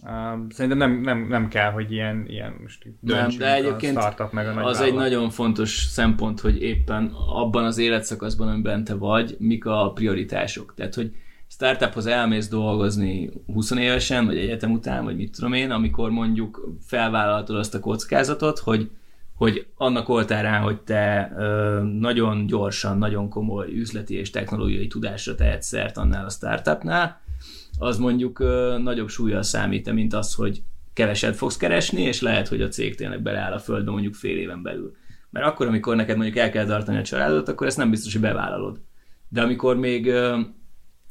Uh, szerintem nem, nem, nem kell, hogy ilyen, ilyen most nem, de egyébként a startup meg a nagy az vállalat. egy nagyon fontos szempont, hogy éppen abban az életszakaszban, amiben te vagy, mik a prioritások. Tehát, hogy startuphoz elmész dolgozni 20 évesen, vagy egyetem után, vagy mit tudom én, amikor mondjuk felvállaltad azt a kockázatot, hogy hogy annak oltárán, hogy te ö, nagyon gyorsan, nagyon komoly üzleti és technológiai tudásra tehetsz szert annál a startupnál, az mondjuk ö, nagyobb súlya számít, mint az, hogy keveset fogsz keresni, és lehet, hogy a cég tényleg beleáll a földbe mondjuk fél éven belül. Mert akkor, amikor neked mondjuk el kell tartani a családot, akkor ezt nem biztos, hogy bevállalod. De amikor még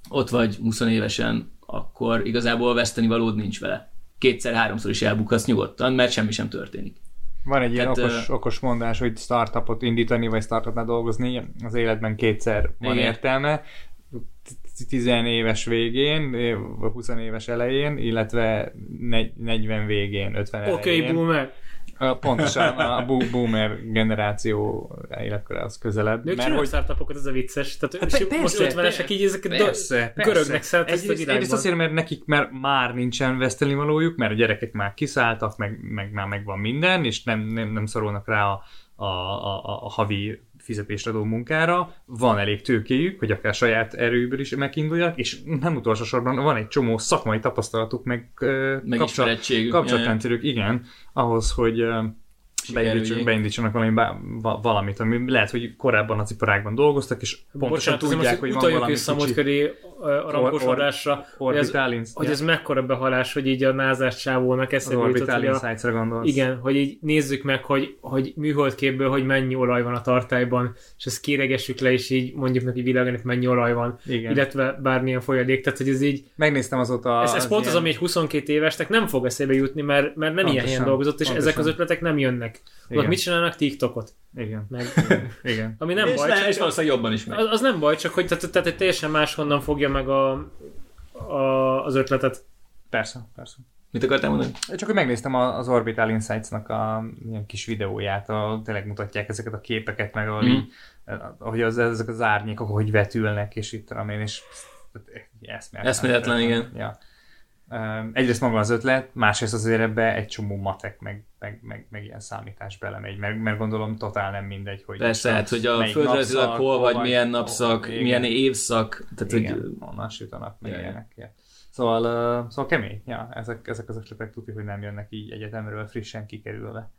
ott vagy 20 évesen, akkor igazából veszteni valód nincs vele. Kétszer-háromszor is elbukhatsz nyugodtan, mert semmi sem történik. Van egy ilyen Tehát, okos, okos mondás, hogy startupot indítani, vagy startupnál dolgozni, az életben kétszer van igen. értelme. 10 éves végén, 20 éves elején, illetve 40 végén, 50 elején. Oké, okay, boomer. Pontosan a boomer generáció életkore az közelebb. Ők mert hogy... startupokat, ez a vicces. Tehát hát persze, most 50-esek így ezeket persze, do... görögnek szállt ezt a világban. Egyrészt azért, mert nekik már, már nincsen vesztenivalójuk, mert a gyerekek már kiszálltak, meg, meg már megvan minden, és nem, nem, nem szorulnak rá a, a, a, a havi fizetést adó munkára, van elég tőkéjük, hogy akár saját erőből is megindulják, és nem utolsó sorban van egy csomó szakmai tapasztalatuk, meg, meg kapcsolatrendszerük, igen, ahhoz, hogy beindítsanak, beindítsanak valami, valamit, ami lehet, hogy korábban az iparágban dolgoztak, és pontosan Bocsánat, tudják, hogy van valami vissza kicsi... köré rankosodásra, hogy, ez, hogy ez mekkora behalás, hogy így a názás csávónak eszébe jutott. Orbital Insights-ra gondolsz. Igen, hogy így nézzük meg, hogy, hogy műholdképből, hogy mennyi olaj van a tartályban, és ezt kéregessük le, és így mondjuk neki világnak mennyi olaj van, Igen. illetve bármilyen folyadék, tehát hogy ez így... Megnéztem azóta... Ez, ez az pont ilyen... az, ami egy 22 évesnek nem fog eszébe jutni, mert, mert nem pontosan, ilyen helyen dolgozott, és pontosan. ezek az ötletek nem jönnek. Ott mit csinálnak? TikTokot. Igen. Meg, igen. Ami nem és baj. Le, csak, és valószínűleg jobban is megy. Az, az, nem baj, csak hogy tehát, tehát egy teljesen máshonnan fogja meg a, a, az ötletet. Persze, persze. Mit akartál mondani? Csak hogy megnéztem az Orbital Insights-nak a ilyen kis videóját, ahol tényleg mutatják ezeket a képeket, meg ahol mm. így, ahogy az, ezek az árnyékok, hogy vetülnek, és itt tudom én, és eszméletlen. Eszméletlen, igen. Ja. Egyrészt maga az ötlet, másrészt azért ebbe egy csomó matek, meg, meg, meg, meg ilyen számítás belemegy, mert, mert gondolom totál nem mindegy, hogy... Persze, hát, hogy a földrajzilag hol vagy, milyen napszak, oh, milyen évszak, tehát igen, hogy... onnan süt a nap, meg ilyenek. Ja. Szóval, uh, szóval kemény, ja, ezek, ezek az ötletek tudjuk, hogy nem jönnek így egyetemről frissen kikerülve.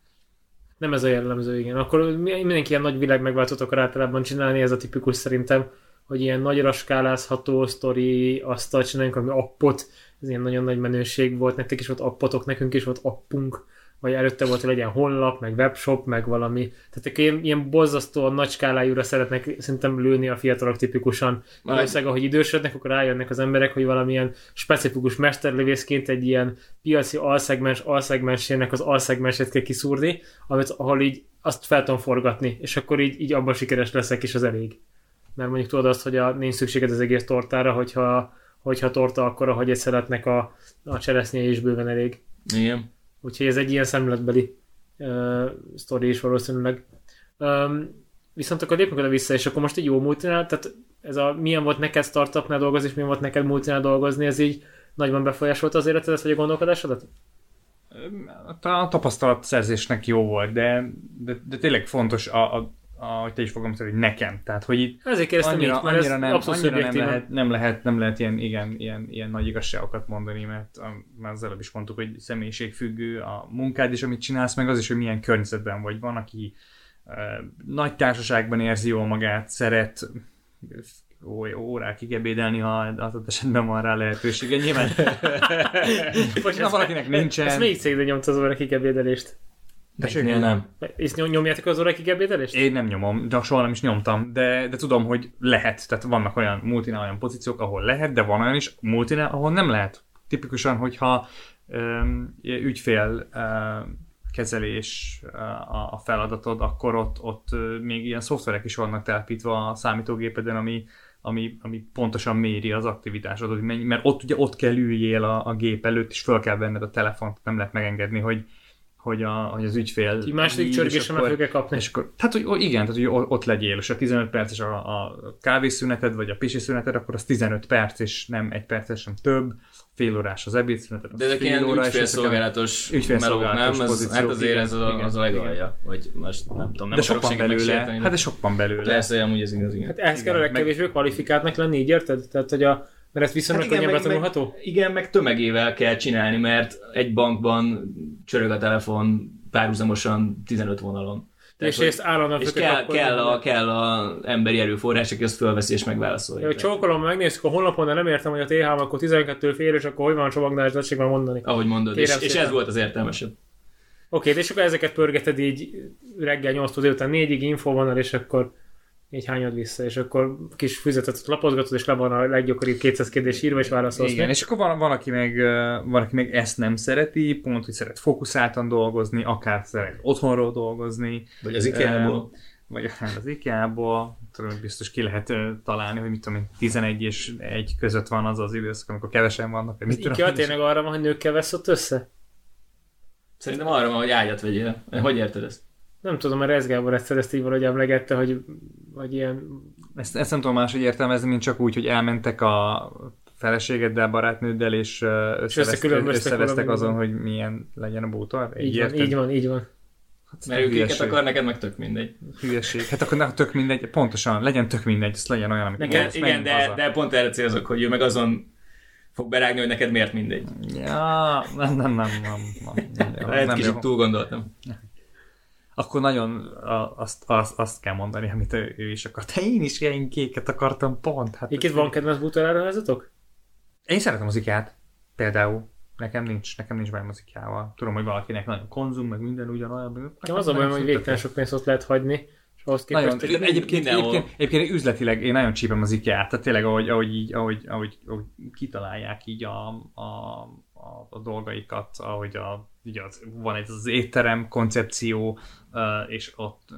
Nem ez a jellemző, igen. Akkor mindenki ilyen nagy világ megváltót akar általában csinálni, ez a tipikus szerintem, hogy ilyen nagyra skálázható sztori, azt csinálunk, ami appot, ez ilyen nagyon nagy menőség volt, nektek is volt appotok, nekünk is volt appunk, vagy előtte volt, hogy legyen honlap, meg webshop, meg valami. Tehát ilyen, ilyen borzasztóan nagy skálájúra szeretnek szerintem lőni a fiatalok tipikusan. Valószínűleg, ahogy idősödnek, akkor rájönnek az emberek, hogy valamilyen specifikus mesterlövészként egy ilyen piaci alszegmens alszegmensének az alszegmensét kell kiszúrni, amit, ahol így azt fel tudom forgatni, és akkor így, így abban sikeres leszek, és az elég. Mert mondjuk tudod azt, hogy a, nincs szükséged az egész tortára, hogyha hogyha torta akkor, hogy egy szeretnek a, a cseresznye is bőven elég. Igen. Úgyhogy ez egy ilyen szemletbeli uh, sztori is valószínűleg. Um, viszont akkor lépjünk oda vissza, és akkor most egy jó multinál, tehát ez a milyen volt neked startupnál dolgozni, és milyen volt neked multinál dolgozni, ez így nagyban befolyásolta az életedet, vagy a gondolkodásodat? A tapasztalat szerzésnek jó volt, de, de, de tényleg fontos a, a ahogy te is fogom hogy nekem. Tehát, hogy itt Ezért kérdeztem annyira, itt, mert annyira, nem, annyira nem, lehet, nem, lehet, nem lehet ilyen, igen, ilyen, ilyen nagy igazságokat mondani, mert a, már az előbb is mondtuk, hogy személyiségfüggő a munkád is, amit csinálsz, meg az is, hogy milyen környezetben vagy. Van, aki uh, nagy társaságban érzi jól magát, szeret órákig ebédelni, ha az esetben van rá lehetősége. Nyilván, Most ha valakinek nincsen... Ezt melyik cégben nyomta az órákig ebédelést? Melyiknél nem. És nyomjátok az órákig ebédelést? Én nem nyomom, de soha nem is nyomtam, de, de tudom, hogy lehet. Tehát vannak olyan multinál olyan pozíciók, ahol lehet, de van olyan is multinál, ahol nem lehet. Tipikusan, hogyha um, ügyfél um, kezelés a, a feladatod, akkor ott, ott még ilyen szoftverek is vannak telepítve a számítógépeden, ami, ami, ami pontosan méri az aktivitásodat, mert ott ugye ott kell üljél a, a gép előtt, és föl kell venned a telefont, nem lehet megengedni, hogy, hogy, a, hogy az ügyfél... Egy második csörgésen meg fogja kapni. És akkor, hát, hogy igen, tehát, hogy ott legyél, és a 15 perces a, a kávészüneted, vagy a pisi szüneted, akkor az 15 perc, és nem egy perces, sem több fél órás az ebédszünet. De ezek ilyen ügyfélszolgálatos melók, nem? Ez, hát azért ez a, az a legalja. Vagy most nem tudom, nem de sok van belőle. Hát de sok van belőle. Persze, amúgy ez igaz, igen. Hát ehhez kell a legkevésbé kvalifikáltnak lenni, így érted? Tehát, hogy a, mert ez viszonylag hát könnyen betanulható? Igen, meg tömegével kell csinálni, mert egy bankban csörög a telefon párhuzamosan 15 vonalon. Tehát, és ezt állandóan és kell, kell, a, kell a emberi erőforrás, aki ezt fölveszi és megválaszolja. Ja, csókolom, megnézzük a honlapon, de nem értem, hogy a TH akkor 12 fél, és akkor hogy van a csomagnál, és már mondani. Ahogy mondod, és, és, ez volt az értelmesebb. Oké, okay, és akkor ezeket pörgeted így reggel 8 délután 4-ig info van, és akkor így hányad vissza, és akkor kis füzetet lapozgatod, és le van a leggyakoribb 200 kérdés írva, és válaszolsz. Igen, és akkor van, van, aki meg, van, aki meg ezt nem szereti, pont, hogy szeret fókuszáltan dolgozni, akár szeret otthonról dolgozni. Vagy az IKEA-ból. Vagy az IKEA-ból. Tudom, biztos ki lehet találni, hogy mit tudom én, 11 és 1 között van az az időszak, amikor kevesen vannak. Mit az tudom, IKEA tényleg arra van, hogy nőkkel vesz ott össze? Szerintem arra van, hogy ágyat vegyél. Hogy érted ezt? Nem tudom, mert Ez Gábor egyszer ezt így valahogy emlegette, hogy, hogy ilyen... Ezt, ezt nem tudom máshogy értelmezni, mint csak úgy, hogy elmentek a feleségeddel, barátnőddel, és összevesztek, összevesztek azon, hogy milyen legyen a bútor. Így, így van, így van, így van. Hát, Mert ők őket akar, neked meg tök mindegy. Hülyeség. Hát akkor nem tök mindegy, pontosan, legyen tök mindegy, ez legyen olyan, amit neked, Igen, de, de pont erre célzok, hogy ő meg azon fog berágni, hogy neked miért mindegy. Ja, nem, nem, nem, nem. nem, nem Lehet kicsit túl gondoltam akkor nagyon azt, azt, azt kell mondani, amit ő, ő is akart. De én is ilyen kéket akartam pont. Hát Itt van kedvenc bútoráruházatok? Én szeretem az ikea Például. Nekem nincs, nekem nincs bajom az ikea Tudom, hogy valakinek nagyon konzum, meg minden ugyanolyan. Ja, az a bajom, hogy végtelen sok pénzt ott lehet hagyni. És ahhoz képest, nagyon, hogy egyébként, egyébként, egyébként, üzletileg én nagyon csípem az ikea Tehát tényleg, ahogy, ahogy, így, ahogy, ahogy, ahogy kitalálják így a, a, a, a dolgaikat, ahogy a, így az, van egy az étterem koncepció, és ott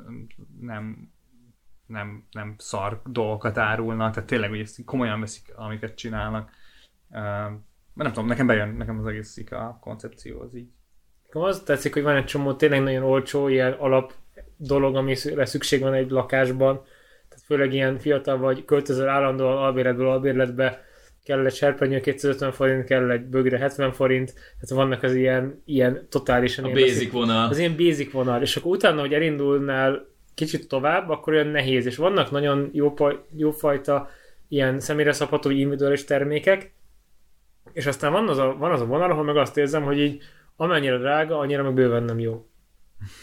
nem, nem, nem szar dolgokat árulnak, tehát tényleg hogy ezt komolyan veszik, amiket csinálnak. Mert nem tudom, nekem bejön, nekem az egész a koncepció az így. Az tetszik, hogy van egy csomó tényleg nagyon olcsó ilyen alap dolog, amire szükség van egy lakásban. Tehát főleg ilyen fiatal vagy költöző állandóan albérletből albérletbe kell egy serpenyő 250 forint, kell egy bögre 70 forint, tehát vannak az ilyen, ilyen totálisan... A ilyen basic vonal. Az ilyen basic vonal, és akkor utána, hogy elindulnál kicsit tovább, akkor olyan nehéz, és vannak nagyon jó, jó fajta ilyen személyre szabható individuális termékek, és aztán van az, a, van az a vonal, ahol meg azt érzem, hogy így amennyire drága, annyira meg bőven nem jó.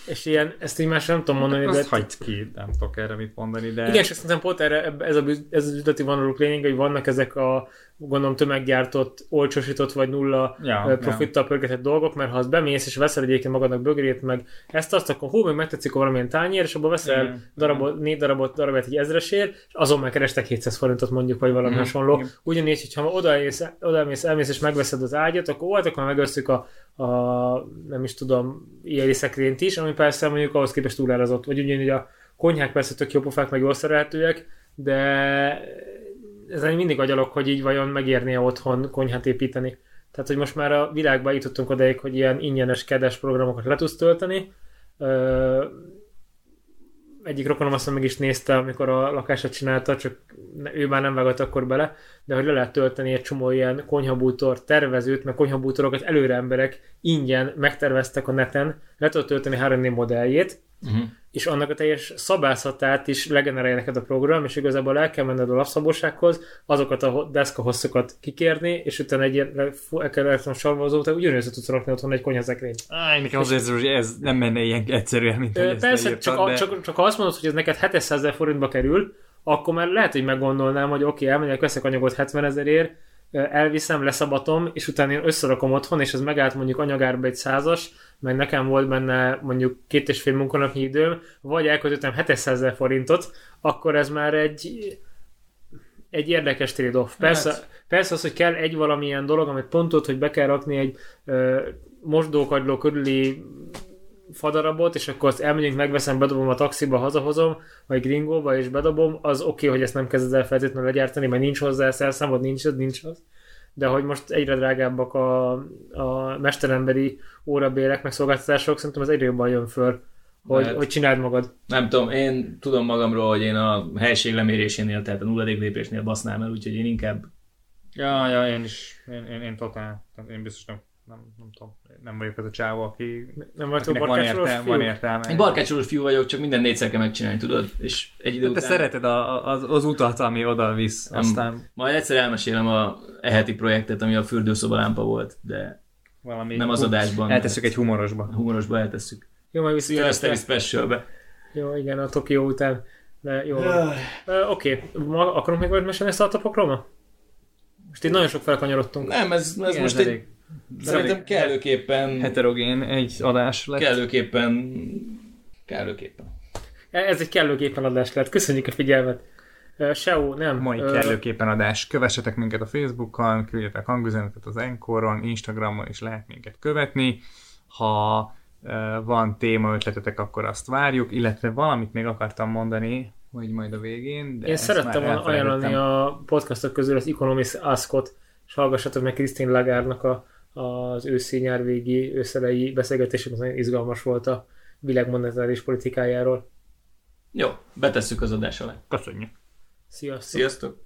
És ilyen, ezt így más nem tudom mondani, hát, de... Azt hagyd ki, nem tudok erre mit mondani, de... Igen, és szerintem pont erre, ez, a, ez az üzleti vonaluk lényeg, hogy vannak ezek a gondolom tömeggyártott, olcsosított vagy nulla ja, profittal ja. pörgetett dolgok, mert ha az bemész és veszel egyébként magadnak bögrét, meg ezt azt, akkor hú, meg megtetszik a valamilyen tányér, és abban veszel igen, darabot, négy darabot, darabot egy ezresért, és azon meg kerestek 700 forintot mondjuk, vagy valami mm, hasonló. Igen. Ugyanígy, hogyha odamész, odamész, elmész és megveszed az ágyat, akkor volt, akkor megösszük a, a, nem is tudom, ilyen szekrényt is, ami persze mondjuk ahhoz képest túlárazott, vagy ugyanígy a konyhák persze tök jó pofák, meg jól szerelhetőek, de ezen mindig agyalok, hogy így vajon megérné otthon konyhát építeni. Tehát, hogy most már a világban jutottunk odaig, hogy ilyen ingyenes, kedes programokat le tudsz tölteni. Egyik rokonom azt meg is nézte, amikor a lakását csinálta, csak ő már nem vágott akkor bele, de hogy le lehet tölteni egy csomó ilyen konyhabútor tervezőt, meg konyhabútorokat előre emberek ingyen megterveztek a neten, le tudod tölteni 3D modelljét, uh-huh. és annak a teljes szabászatát is legenerálja neked a program, és igazából el kell menned a lapszabósághoz, azokat a deszka hosszokat kikérni, és utána egy ilyen elektronos sarvazó, tehát ugyanúgy tudsz rakni otthon egy konyhazekrényt. Áj, nekem az érzem, hogy ez nem menne ilyen egyszerűen, mint hogy Persze, csak, de... csak, csak, azt mondod, hogy ez neked 700 ezer forintba kerül, akkor már lehet, hogy meggondolnám, hogy oké, okay, elmegyek, veszek anyagot 70 ezerért, elviszem, leszabatom, és utána én összerakom otthon, és ez megállt mondjuk anyagárba egy százas, meg nekem volt benne mondjuk két és fél munkanapnyi időm, vagy elköltöttem 700 ezer forintot, akkor ez már egy egy érdekes trade-off. Persze, hát. persze az, hogy kell egy valamilyen dolog, amit pontot, hogy be kell rakni egy ö, mosdókagyló körüli fadarabot, és akkor azt elmegyünk, megveszem, bedobom a taxiba, hazahozom, vagy gringóba, és bedobom, az oké, okay, hogy ezt nem kezded el feltétlenül legyártani, mert nincs hozzá szerszámod, nincs az, nincs az. De hogy most egyre drágábbak a, a mesteremberi órabérek, meg szolgáltatások, szerintem az egyre jobban jön föl, hogy, hogy csináld magad. Nem tudom, én tudom magamról, hogy én a helység lemérésénél, tehát a nulladik lépésnél basznám el, úgyhogy én inkább... Ja, ja, én is, én, én, én totál, én biztos nem nem, nem tudom, nem vagyok az a csávó, aki nem vagyok van, értelme, van értelme. Én barkácsolós fiú vagyok, csak minden négyszer kell megcsinálni, tudod? És egy idő után... Te szereted a, az, az utat, ami oda visz, nem, aztán... Majd egyszer elmesélem a eheti projektet, ami a fürdőszoba lámpa volt, de Valami nem az adásban. Eltesszük egy humorosba. Humorosba eltesszük. Jó, majd viszont Szilveszteri specialbe. Jó, igen, a Tokió után. De jó. uh, Oké, okay. akarunk még valamit mesélni a startupokról ma? Most itt nagyon sok felkanyarodtunk. Nem, ez, ez igen, most egy Szerintem kellőképpen... Heterogén egy adás lett. Kellőképpen... Kellőképpen. Ez egy kellőképpen adás lett. Köszönjük a figyelmet. SEO, nem. Mai uh, kellőképpen adás. Kövessetek minket a Facebookon, küldjetek hangüzenetet az Encoron, Instagramon is lehet minket követni. Ha van téma ötletetek, akkor azt várjuk, illetve valamit még akartam mondani, hogy majd a végén. De Én szerettem volna ajánlani a podcastok közül az Economist Askot, és hallgassatok meg Krisztin Lagárnak a az őszi végi őszelei beszélgetésünk nagyon izgalmas volt a világ monetáris politikájáról. Jó, betesszük az adás alá. Köszönjük. Sziasztok. Sziasztok.